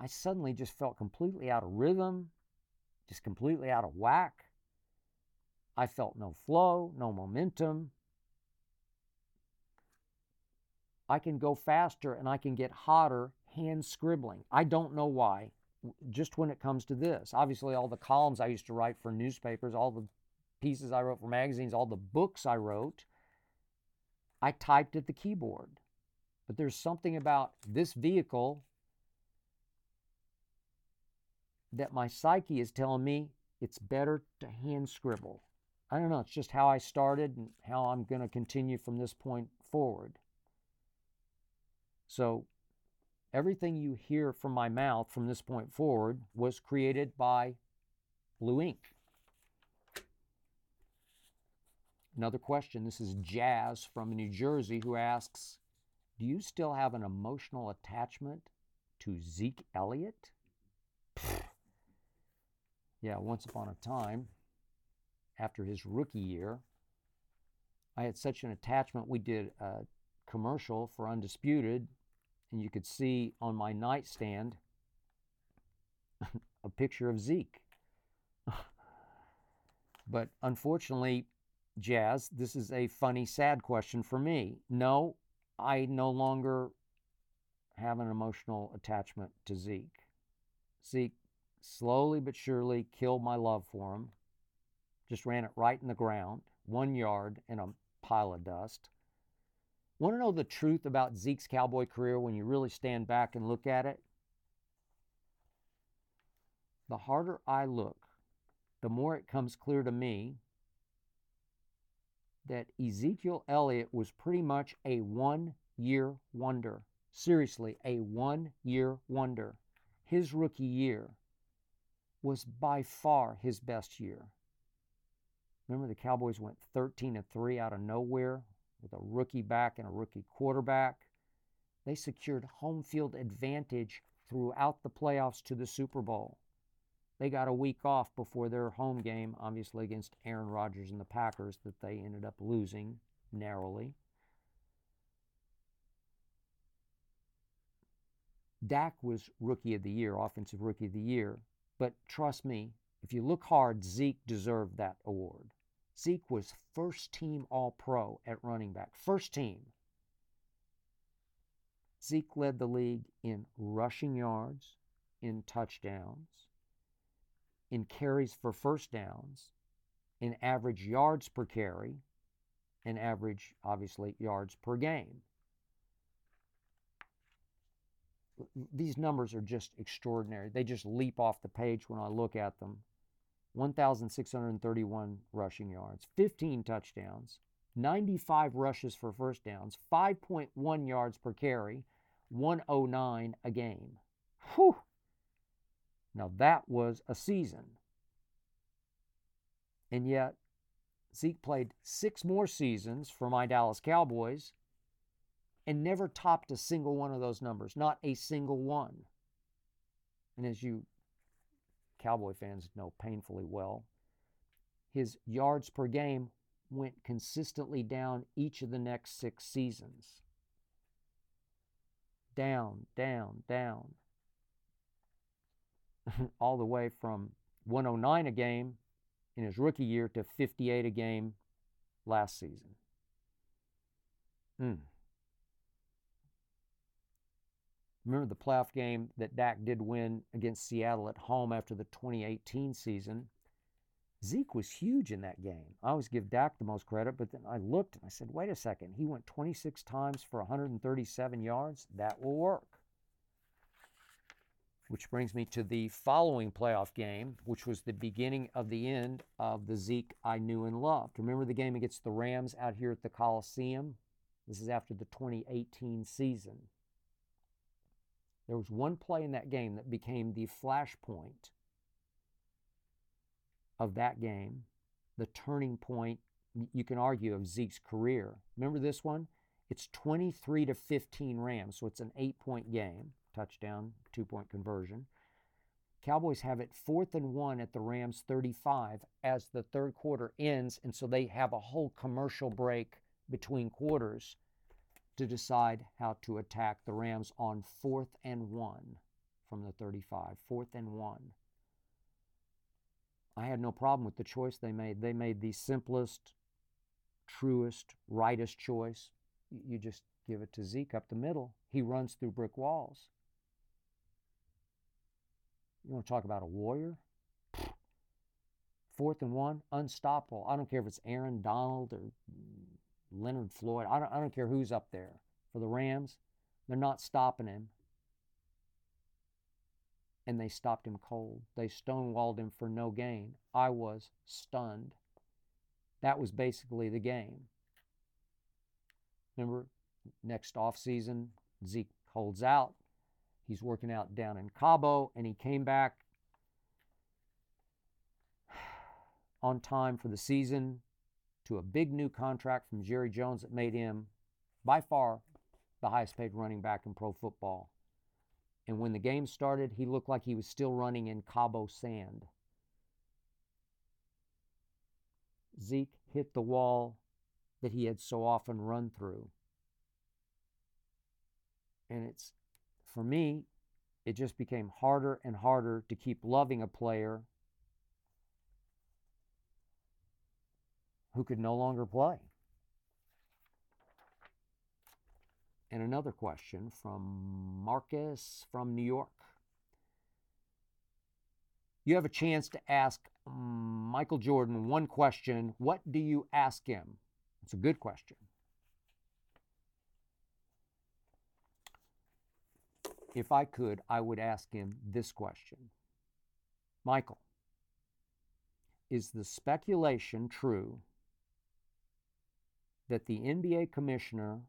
I suddenly just felt completely out of rhythm, just completely out of whack. I felt no flow, no momentum. I can go faster and I can get hotter hand scribbling. I don't know why, just when it comes to this. Obviously, all the columns I used to write for newspapers, all the pieces I wrote for magazines, all the books I wrote, I typed at the keyboard. But there's something about this vehicle that my psyche is telling me it's better to hand scribble. I don't know, it's just how I started and how I'm going to continue from this point forward. So, everything you hear from my mouth from this point forward was created by Blue Ink. Another question. This is Jazz from New Jersey who asks Do you still have an emotional attachment to Zeke Elliott? yeah, once upon a time, after his rookie year, I had such an attachment. We did a commercial for Undisputed, and you could see on my nightstand a picture of Zeke. but unfortunately, Jazz, this is a funny, sad question for me. No, I no longer have an emotional attachment to Zeke. Zeke slowly but surely killed my love for him. Just ran it right in the ground, one yard in a pile of dust. Want to know the truth about Zeke's cowboy career when you really stand back and look at it? The harder I look, the more it comes clear to me that Ezekiel Elliott was pretty much a one year wonder. Seriously, a one year wonder. His rookie year was by far his best year. Remember, the Cowboys went 13 and 3 out of nowhere with a rookie back and a rookie quarterback. They secured home field advantage throughout the playoffs to the Super Bowl. They got a week off before their home game, obviously against Aaron Rodgers and the Packers, that they ended up losing narrowly. Dak was rookie of the year, offensive rookie of the year. But trust me, if you look hard, Zeke deserved that award. Zeke was first team All Pro at running back. First team. Zeke led the league in rushing yards, in touchdowns, in carries for first downs, in average yards per carry, and average, obviously, yards per game. These numbers are just extraordinary. They just leap off the page when I look at them. 1,631 rushing yards, 15 touchdowns, 95 rushes for first downs, 5.1 yards per carry, 109 a game. Whew! Now that was a season. And yet, Zeke played six more seasons for my Dallas Cowboys and never topped a single one of those numbers, not a single one. And as you Cowboy fans know painfully well, his yards per game went consistently down each of the next six seasons. Down, down, down. all the way from 109 a game in his rookie year to 58 a game last season. Hmm. Remember the playoff game that Dak did win against Seattle at home after the 2018 season? Zeke was huge in that game. I always give Dak the most credit, but then I looked and I said, wait a second. He went 26 times for 137 yards. That will work. Which brings me to the following playoff game, which was the beginning of the end of the Zeke I knew and loved. Remember the game against the Rams out here at the Coliseum? This is after the 2018 season. There was one play in that game that became the flashpoint of that game, the turning point, you can argue, of Zeke's career. Remember this one? It's 23 to 15 Rams, so it's an eight point game, touchdown, two point conversion. Cowboys have it fourth and one at the Rams 35 as the third quarter ends, and so they have a whole commercial break between quarters to decide how to attack the Rams on fourth and one from the 35. Fourth and one. I had no problem with the choice they made. They made the simplest, truest, rightest choice. You just give it to Zeke up the middle. He runs through brick walls. You want to talk about a warrior? Fourth and one, unstoppable. I don't care if it's Aaron Donald or Leonard Floyd. I don't, I don't care who's up there. For the Rams, they're not stopping him. And they stopped him cold. They stonewalled him for no gain. I was stunned. That was basically the game. Remember, next offseason, Zeke holds out. He's working out down in Cabo, and he came back on time for the season to a big new contract from Jerry Jones that made him by far the highest paid running back in pro football. And when the game started, he looked like he was still running in Cabo sand. Zeke hit the wall that he had so often run through. And it's, for me, it just became harder and harder to keep loving a player who could no longer play. And another question from Marcus from New York. You have a chance to ask Michael Jordan one question. What do you ask him? It's a good question. If I could, I would ask him this question Michael, is the speculation true that the NBA commissioner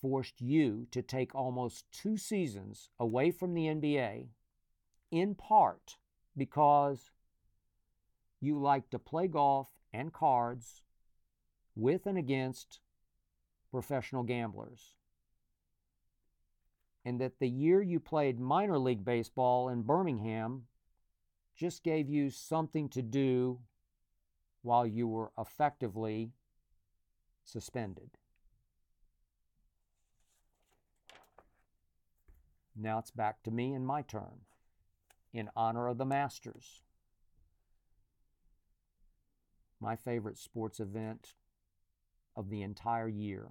forced you to take almost two seasons away from the NBA in part because you like to play golf and cards with and against professional gamblers. And that the year you played minor league baseball in Birmingham just gave you something to do while you were effectively suspended. Now it's back to me and my turn in honor of the Masters. My favorite sports event of the entire year.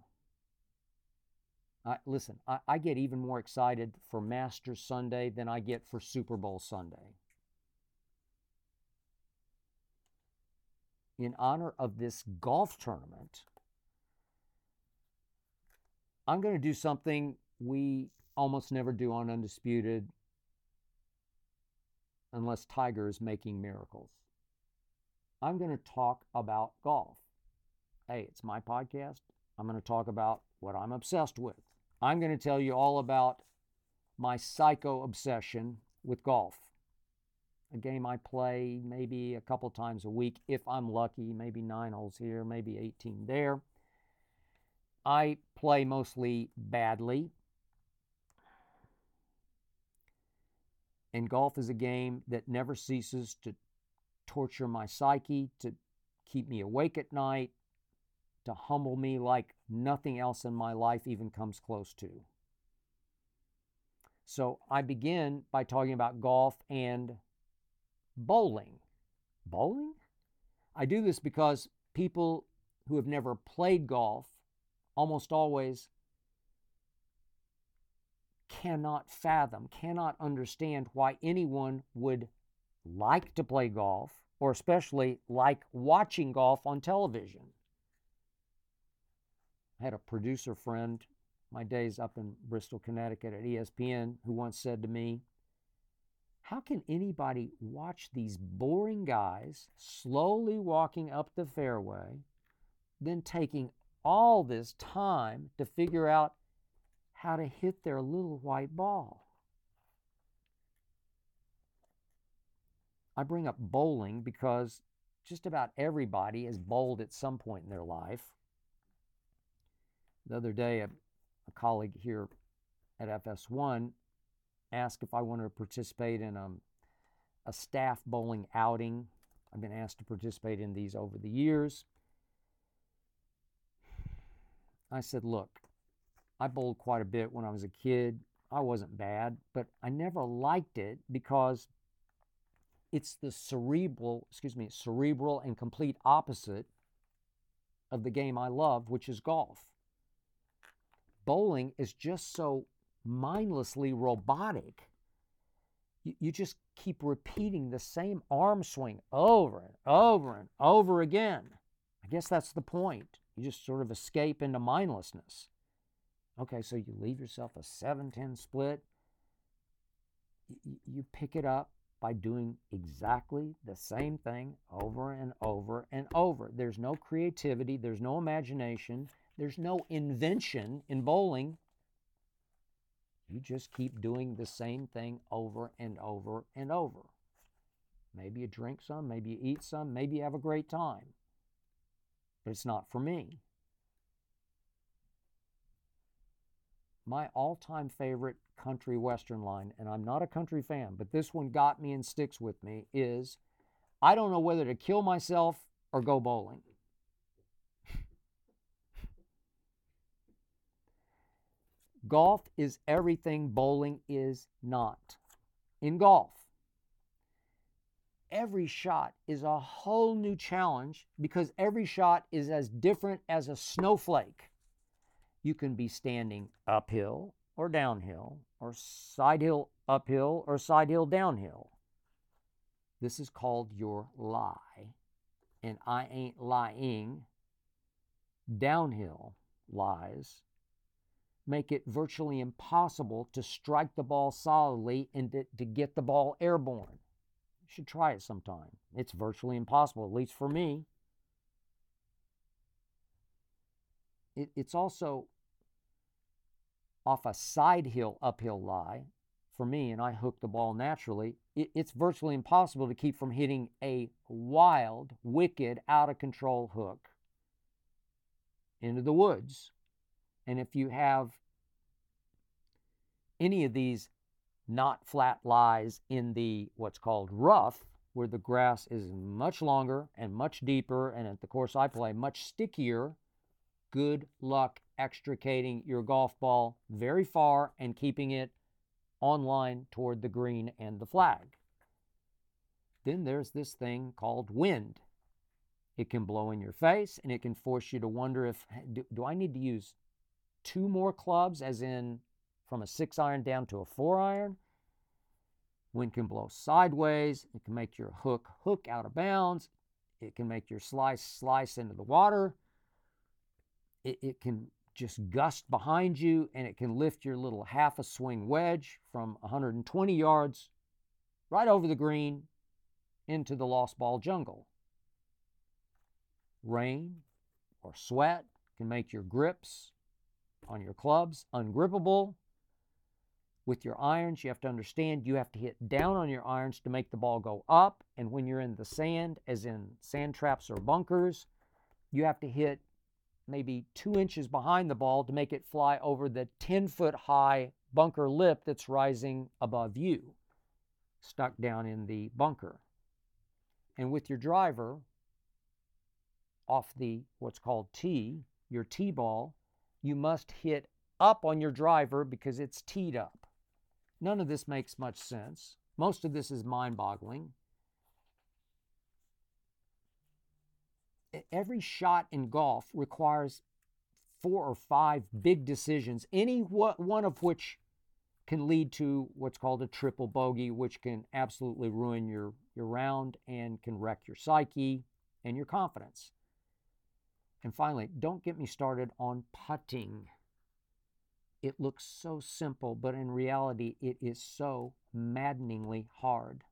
I, listen, I, I get even more excited for Masters Sunday than I get for Super Bowl Sunday. In honor of this golf tournament, I'm going to do something we almost never do on Undisputed unless Tiger is making miracles. I'm going to talk about golf. Hey, it's my podcast. I'm going to talk about what I'm obsessed with. I'm going to tell you all about my psycho obsession with golf. A game I play maybe a couple times a week if I'm lucky, maybe nine holes here, maybe 18 there. I play mostly badly. And golf is a game that never ceases to torture my psyche, to keep me awake at night, to humble me like nothing else in my life even comes close to. So I begin by talking about golf and bowling. Bowling? I do this because people who have never played golf almost always cannot fathom, cannot understand why anyone would like to play golf or especially like watching golf on television. I had a producer friend, my days up in Bristol, Connecticut at ESPN, who once said to me, How can anybody watch these boring guys slowly walking up the fairway, then taking all this time to figure out how to hit their little white ball. I bring up bowling because just about everybody has bowled at some point in their life. The other day, a, a colleague here at FS1 asked if I wanted to participate in a, a staff bowling outing. I've been asked to participate in these over the years. I said, Look, I bowled quite a bit when I was a kid. I wasn't bad, but I never liked it because it's the cerebral, excuse me, cerebral and complete opposite of the game I love, which is golf. Bowling is just so mindlessly robotic. You, you just keep repeating the same arm swing over and over and over again. I guess that's the point. You just sort of escape into mindlessness. Okay, so you leave yourself a 7 10 split. You pick it up by doing exactly the same thing over and over and over. There's no creativity, there's no imagination, there's no invention in bowling. You just keep doing the same thing over and over and over. Maybe you drink some, maybe you eat some, maybe you have a great time. But it's not for me. My all time favorite country western line, and I'm not a country fan, but this one got me and sticks with me, is I don't know whether to kill myself or go bowling. golf is everything bowling is not. In golf, every shot is a whole new challenge because every shot is as different as a snowflake. You can be standing uphill or downhill, or side hill uphill or side hill downhill. This is called your lie. And I ain't lying. Downhill lies make it virtually impossible to strike the ball solidly and to, to get the ball airborne. Should try it sometime. It's virtually impossible, at least for me. It, it's also off a side hill uphill lie for me, and I hook the ball naturally. It, it's virtually impossible to keep from hitting a wild, wicked, out of control hook into the woods and if you have any of these not flat lies in the what's called rough, where the grass is much longer and much deeper, and at the course I play, much stickier, good luck extricating your golf ball very far and keeping it on line toward the green and the flag. Then there's this thing called wind. It can blow in your face and it can force you to wonder if do, do I need to use two more clubs, as in from a six iron down to a four iron. Wind can blow sideways. It can make your hook hook out of bounds. It can make your slice slice into the water. It, it can just gust behind you and it can lift your little half a swing wedge from 120 yards right over the green into the lost ball jungle. Rain or sweat can make your grips on your clubs, ungrippable. With your irons, you have to understand you have to hit down on your irons to make the ball go up. And when you're in the sand, as in sand traps or bunkers, you have to hit maybe two inches behind the ball to make it fly over the 10 foot high bunker lip that's rising above you, stuck down in the bunker. And with your driver off the what's called tee, your tee ball, you must hit up on your driver because it's teed up. None of this makes much sense. Most of this is mind boggling. Every shot in golf requires four or five hmm. big decisions, any one of which can lead to what's called a triple bogey, which can absolutely ruin your, your round and can wreck your psyche and your confidence. And finally, don't get me started on putting. It looks so simple, but in reality, it is so maddeningly hard,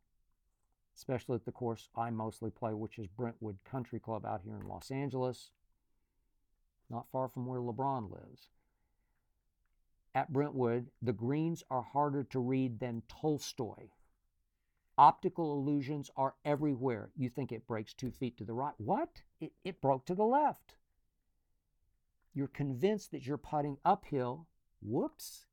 especially at the course I mostly play, which is Brentwood Country Club out here in Los Angeles, not far from where LeBron lives. At Brentwood, the greens are harder to read than Tolstoy. Optical illusions are everywhere. You think it breaks two feet to the right. What? It, it broke to the left. You're convinced that you're putting uphill. Whoops.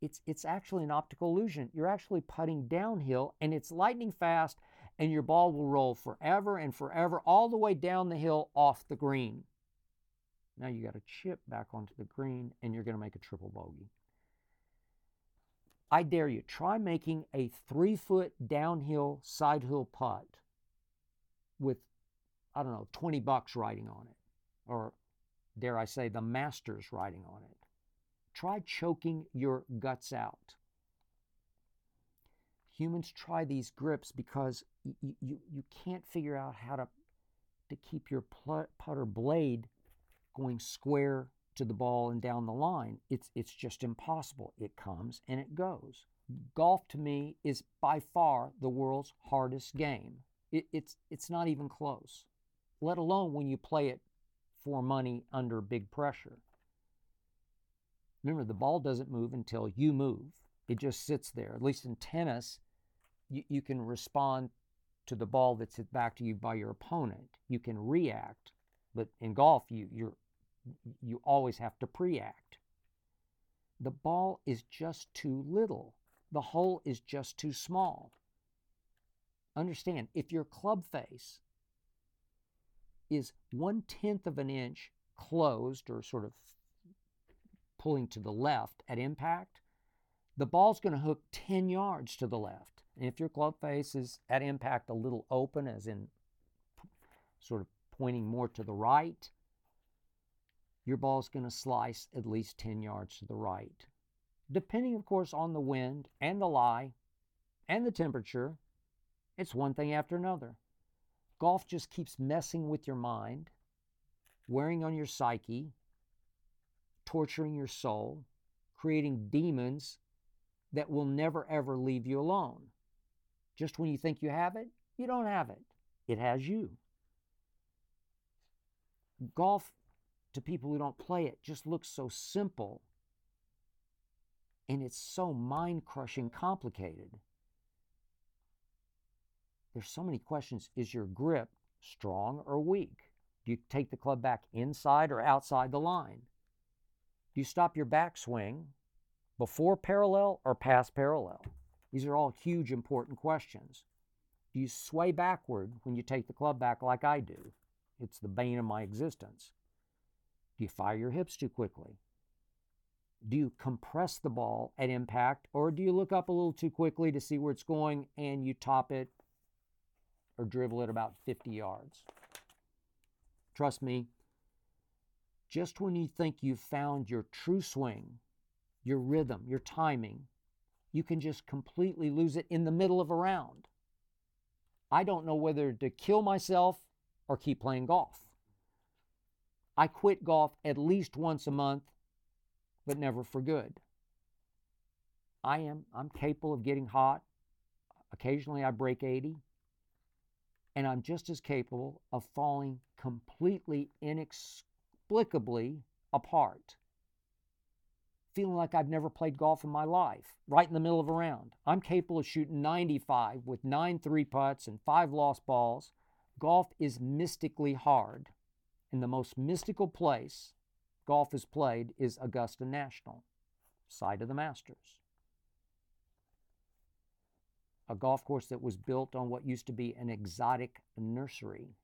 It's, it's actually an optical illusion. You're actually putting downhill and it's lightning fast, and your ball will roll forever and forever all the way down the hill off the green. Now you got a chip back onto the green and you're going to make a triple bogey. I dare you, try making a three foot downhill side hill putt with, I don't know, 20 bucks riding on it, or dare I say, the Masters riding on it. Try choking your guts out. Humans try these grips because you, you, you can't figure out how to, to keep your putter blade going square to the ball and down the line. It's, it's just impossible. It comes and it goes. Golf to me is by far the world's hardest game. It, it's, it's not even close, let alone when you play it for money under big pressure. Remember, the ball doesn't move until you move. It just sits there. At least in tennis, you, you can respond to the ball that's hit back to you by your opponent. You can react. But in golf, you, you're you always have to pre-act. The ball is just too little. The hole is just too small. Understand, if your club face is one tenth of an inch closed or sort of pulling to the left at impact, the ball's going to hook 10 yards to the left. And if your club face is at impact a little open, as in sort of pointing more to the right, your ball's going to slice at least 10 yards to the right. Depending, of course, on the wind and the lie and the temperature, it's one thing after another. Golf just keeps messing with your mind, wearing on your psyche, torturing your soul, creating demons that will never ever leave you alone. Just when you think you have it, you don't have it. It has you. Golf to people who don't play it just looks so simple and it's so mind crushing complicated. There's so many questions. Is your grip strong or weak? Do you take the club back inside or outside the line? Do you stop your backswing before parallel or past parallel? These are all huge, important questions. Do you sway backward when you take the club back like I do? It's the bane of my existence. Do you fire your hips too quickly? Do you compress the ball at impact, or do you look up a little too quickly to see where it's going and you top it or dribble it about 50 yards? Trust me, just when you think you've found your true swing, your rhythm, your timing, you can just completely lose it in the middle of a round. I don't know whether to kill myself or keep playing golf. I quit golf at least once a month, but never for good. I am I'm capable of getting hot. Occasionally I break 80. And I'm just as capable of falling completely inexplicably apart. Feeling like I've never played golf in my life, right in the middle of a round. I'm capable of shooting 95 with nine three putts and five lost balls. Golf is mystically hard in the most mystical place golf is played is Augusta National, site of the Masters. A golf course that was built on what used to be an exotic nursery.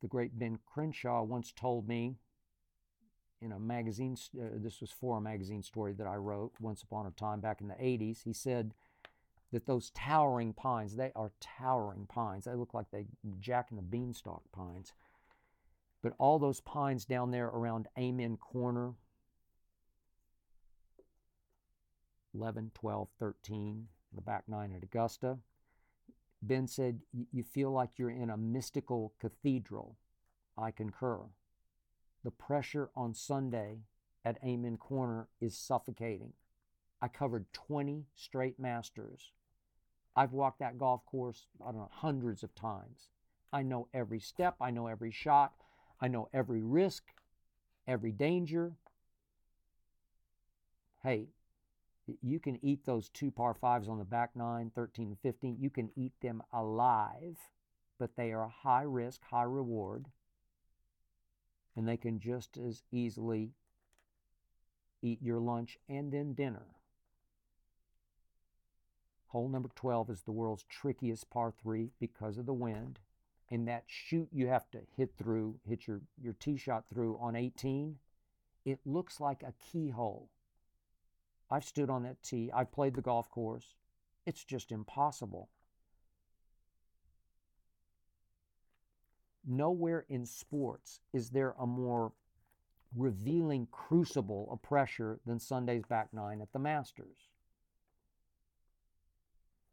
The great Ben Crenshaw once told me in a magazine, uh, this was for a magazine story that I wrote once upon a time back in the 80s. He said that those towering pines, they are towering pines. They look like they Jack and the Beanstalk pines but all those pines down there around Amen Corner, 11, 12, 13, the back nine at Augusta. Ben said, You feel like you're in a mystical cathedral. I concur. The pressure on Sunday at Amen Corner is suffocating. I covered 20 straight masters. I've walked that golf course, I don't know, hundreds of times. I know every step, I know every shot. I know every risk, every danger. Hey, You can eat those two par fives on the back nine, 13 and 15. You can eat them alive, but they are high risk, high reward, and they can just as easily eat your lunch and then dinner. Hole number 12 is the world's trickiest par three because of the wind. And that chute you have to hit through, hit your, your tee shot through on 18, it looks like a keyhole. I've stood on that tee, I've played the golf course. It's just impossible. Nowhere in sports is there a more revealing crucible of pressure than Sunday's back nine at the Masters.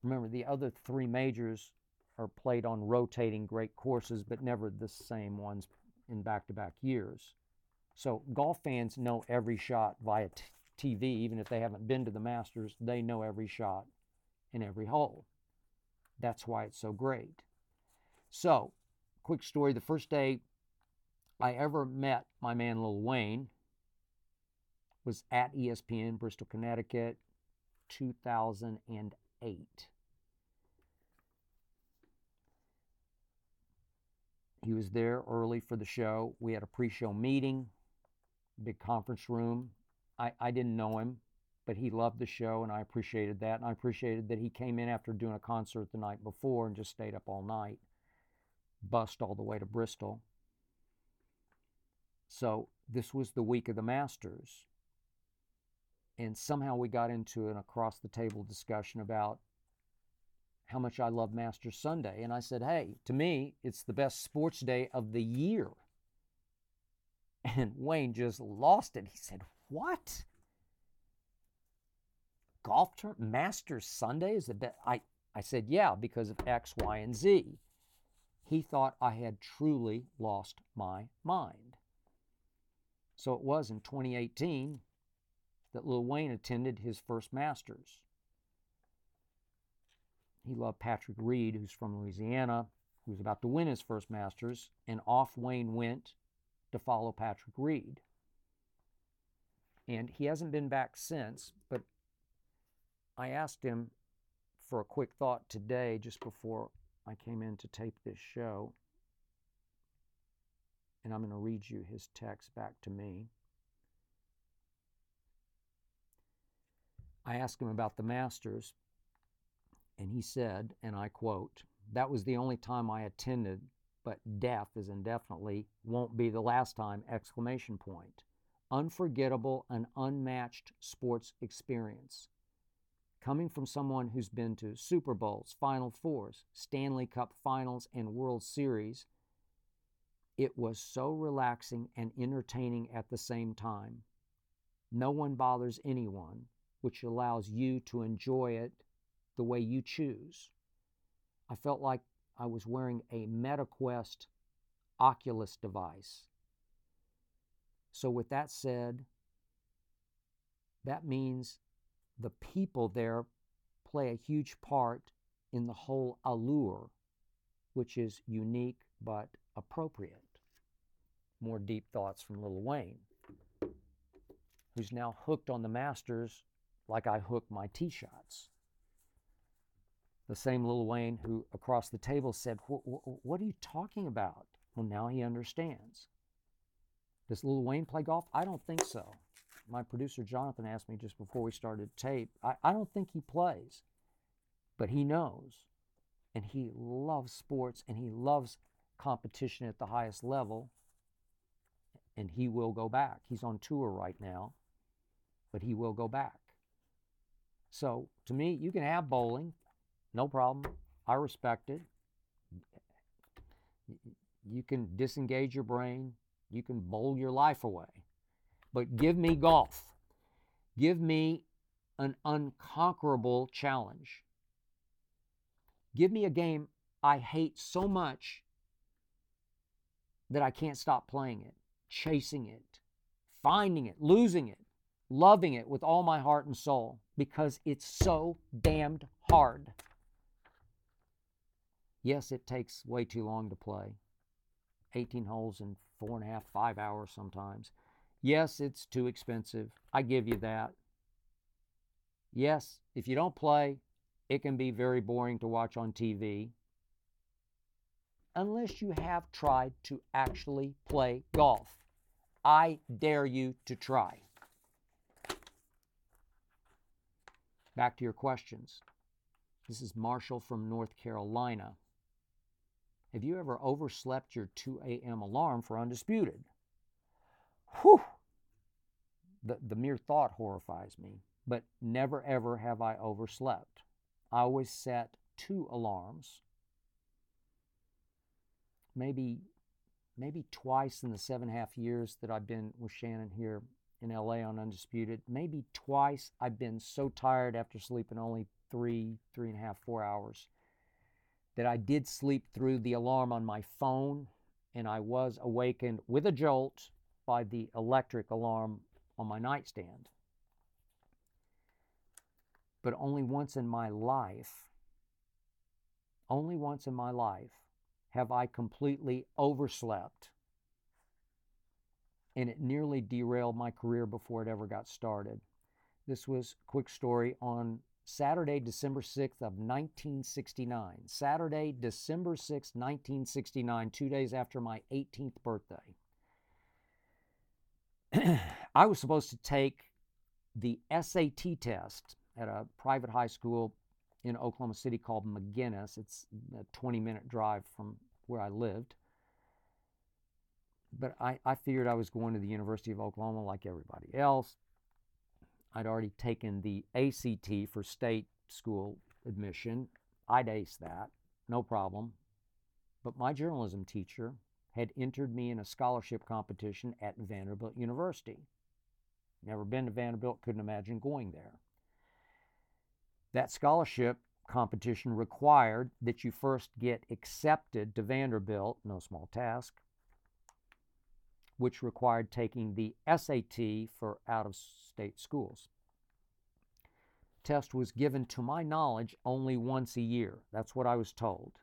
Remember, the other three majors are played on rotating great courses, but never the same ones in back to back years. So, golf fans know every shot via t- TV, even if they haven't been to the Masters, they know every shot in every hole. That's why it's so great. So, quick story the first day I ever met my man Lil Wayne was at ESPN, Bristol, Connecticut, 2008. He was there early for the show. We had a pre show meeting, big conference room. I, I didn't know him, but he loved the show, and I appreciated that. And I appreciated that he came in after doing a concert the night before and just stayed up all night, bust all the way to Bristol. So this was the week of the Masters. And somehow we got into an across the table discussion about how much I love Masters Sunday. And I said, hey, to me, it's the best sports day of the year. And Wayne just lost it. He said, what? Golf turn Masters Sunday is the best. I, I said, yeah, because of X, Y, and Z. He thought I had truly lost my mind. So it was in 2018 that Lil Wayne attended his first Masters. He loved Patrick Reed, who's from Louisiana, who was about to win his first Masters, and off Wayne went to follow Patrick Reed. And he hasn't been back since, but I asked him for a quick thought today, just before I came in to tape this show and I'm going to read you his text back to me. I asked him about the Masters, and he said, and I quote, That was the only time I attended, but death is indefinitely won't be the last time! Exclamation point. Unforgettable and unmatched sports experience. Coming from someone who's been to Super Bowls, Final Fours, Stanley Cup Finals, and World Series, it was so relaxing and entertaining at the same time. No one bothers anyone, which allows you to enjoy it the way you choose. I felt like I was wearing a MetaQuest Oculus device. So, with that said, that means the people there play a huge part in the whole allure, which is unique but appropriate more deep thoughts from Lil Wayne, who's now hooked on the Masters like I hook my tee shots. The same Lil Wayne who across the table said, What are you talking about? Well, now he understands. Does Lil Wayne play golf? I don't think so. My producer Jonathan asked me just before we started tape. I, I don't think he plays, but he knows. And he loves sports and he loves competition at the highest level and he will go back. He's on tour right now, but he will go back. So to me, you can have bowling, no problem. I respect it. You can disengage your brain, you can bowl your life away. But give me golf. Give me an unconquerable challenge. Give me a game I hate so much that I can't stop playing it chasing it, finding it, losing it, loving it with all my heart and soul because it's so damned hard. Yes, it takes way too long to play 18 holes in four and a half, five hours sometimes. Yes, it's too expensive. I give you that. Yes, if you don't play, it can be very boring to watch on TV unless you have tried to actually play golf. I dare you to try. Back to your questions. This is Marshall from North Carolina. Have you ever overslept your 2 a.m. alarm for Undisputed? Whew! The, the mere thought horrifies me, but never ever have I overslept. I always set two alarms. Maybe maybe twice in the seven and a half years that I've been with Shannon here in LA on Undisputed. Maybe twice I've been so tired after sleeping only three, three and a half, four hours that I did sleep through the alarm on my phone and I was awakened with a jolt by the electric alarm on my nightstand. But only once in my life, only once in my life have I completely overslept and it nearly derailed my career before it ever got started. This was a quick story on Saturday, December 6th of 1969. Saturday, December 6th, 1969, 2 days after my 18th birthday. I was supposed to take the SAT test at a private high school in Oklahoma City called McGuinness. It's a 20 minute drive from where I lived but I, I figured I was going to the University of Oklahoma like everybody else. I'd already taken the ACT for state school admission. I'd ace that, no problem. But my journalism teacher had entered me in a scholarship competition at Vanderbilt University. Never been to Vanderbilt, couldn't imagine going there. That scholarship competition required that you first get accepted to Vanderbilt, no small task, which required taking the SAT for out of state schools. Test was given to my knowledge only once a year. That's what I was told.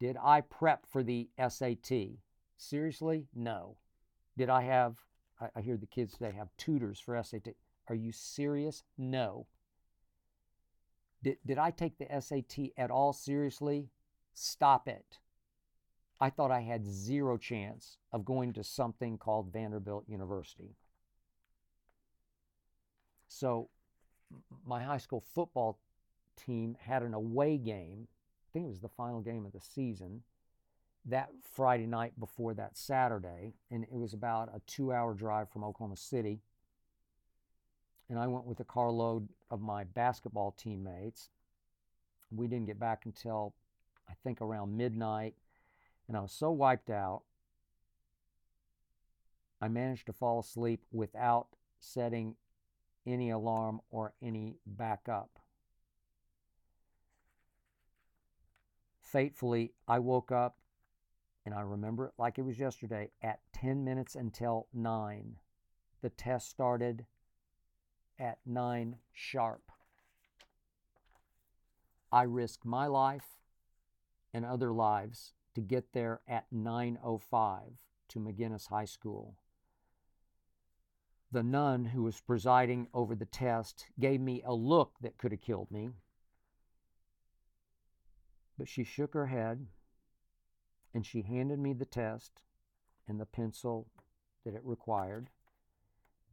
Did I prep for the SAT? Seriously? No. Did I have, I, I hear the kids today have tutors for SAT. Are you serious? No. Did, did I take the SAT at all seriously? Stop it. I thought I had zero chance of going to something called Vanderbilt University. So, my high school football team had an away game. I think it was the final game of the season that Friday night before that Saturday. And it was about a two hour drive from Oklahoma City. And I went with a carload of my basketball teammates. We didn't get back until I think around midnight and I was so wiped out, I managed to fall asleep without setting any alarm or any backup. Fatefully, I woke up, and I remember it like it was yesterday, at 10 minutes until 9. The test started at 9 sharp. I risked my life and other lives to get there at 9:05 to McGuinness High School. The nun who was presiding over the test gave me a look that could have killed me. But she shook her head and she handed me the test and the pencil that it required.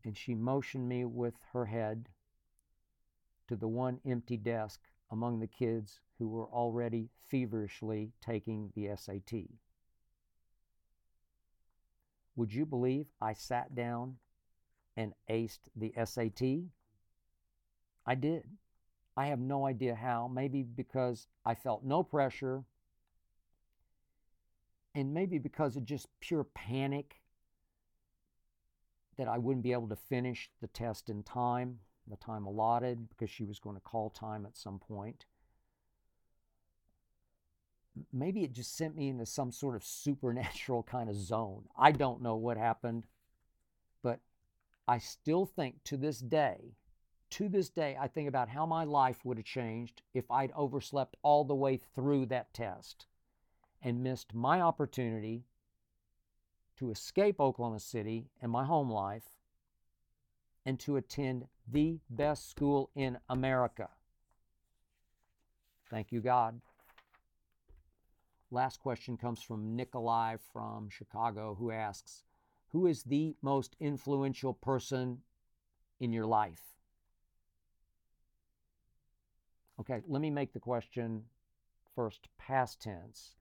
And she motioned me with her head to the one empty desk among the kids who were already feverishly taking the SAT. Would you believe I sat down and aced the SAT? I did. I have no idea how. Maybe because I felt no pressure, and maybe because of just pure panic that I wouldn't be able to finish the test in time the time allotted because she was going to call time at some point. Maybe it just sent me into some sort of supernatural kind of zone. I don't know what happened, but I still think to this day, to this day, I think about how my life would have changed if I'd overslept all the way through that test and missed my opportunity to escape Oklahoma City and my home life and to attend the best school in America. Thank you, God. Last question comes from Nikolai from Chicago, who asks Who is the most influential person in your life? Okay, let me make the question first past tense,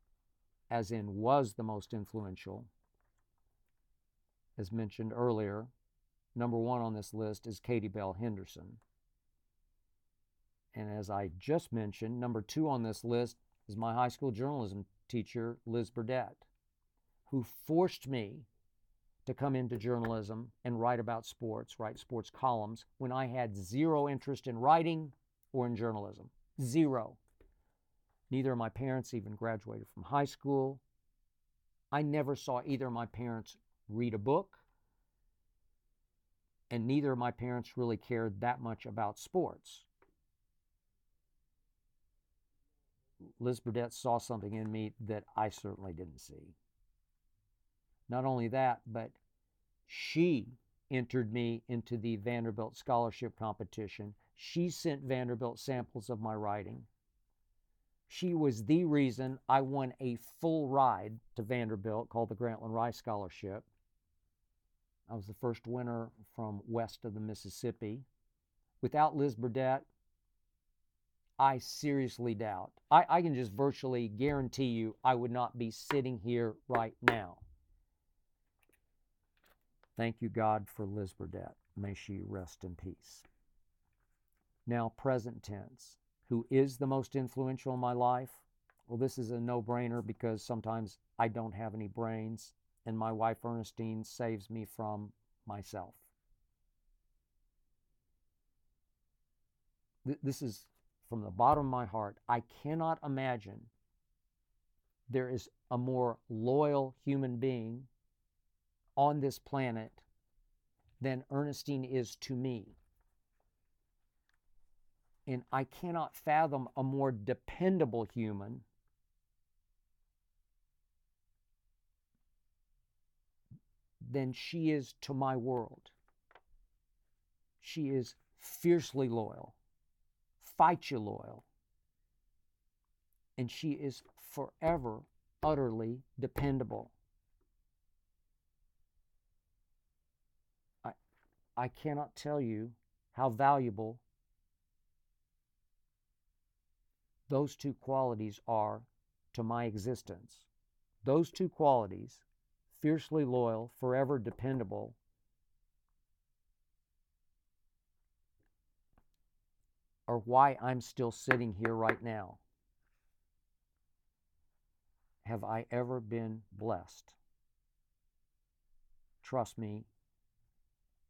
as in was the most influential. As mentioned earlier, number one on this list is Katie Bell Henderson. And as I just mentioned, number two on this list is my high school journalism teacher, Liz Burdett, who forced me to come into journalism and write about sports, write sports columns, when I had zero interest in writing or in journalism. Zero. Neither of my parents even graduated from high school. I never saw either of my parents read a book, and neither of my parents really cared that much about sports. Liz Burdett saw something in me that I certainly didn't see. Not only that, but she entered me into the Vanderbilt scholarship competition. She sent Vanderbilt samples of my writing. She was the reason I won a full ride to Vanderbilt called the Grantland Rice Scholarship. I was the first winner from west of the Mississippi. Without Liz Burdett, I seriously doubt. I, I can just virtually guarantee you I would not be sitting here right now. Thank you, God, for Liz Burdett. May she rest in peace. Now, present tense. Who is the most influential in my life? Well, this is a no brainer because sometimes I don't have any brains, and my wife Ernestine saves me from myself. This is from the bottom of my heart, I cannot imagine there is a more loyal human being on this planet than Ernestine is to me. And I cannot fathom a more dependable human than she is to my world. She is fiercely loyal fight you loyal. And she is forever utterly dependable. I, I cannot tell you how valuable those two qualities are to my existence. Those two qualities, fiercely loyal, forever dependable, or why I'm still sitting here right now. Have I ever been blessed? Trust me,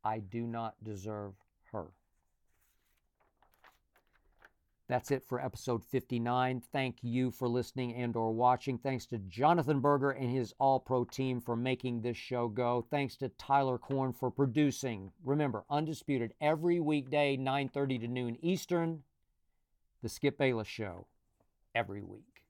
I do not deserve her. That's it for episode 59. Thank you for listening and or watching. Thanks to Jonathan Berger and his All-Pro team for making this show go. Thanks to Tyler Korn for producing. Remember, undisputed every weekday 9:30 to noon Eastern. The Skip Bayless show every week.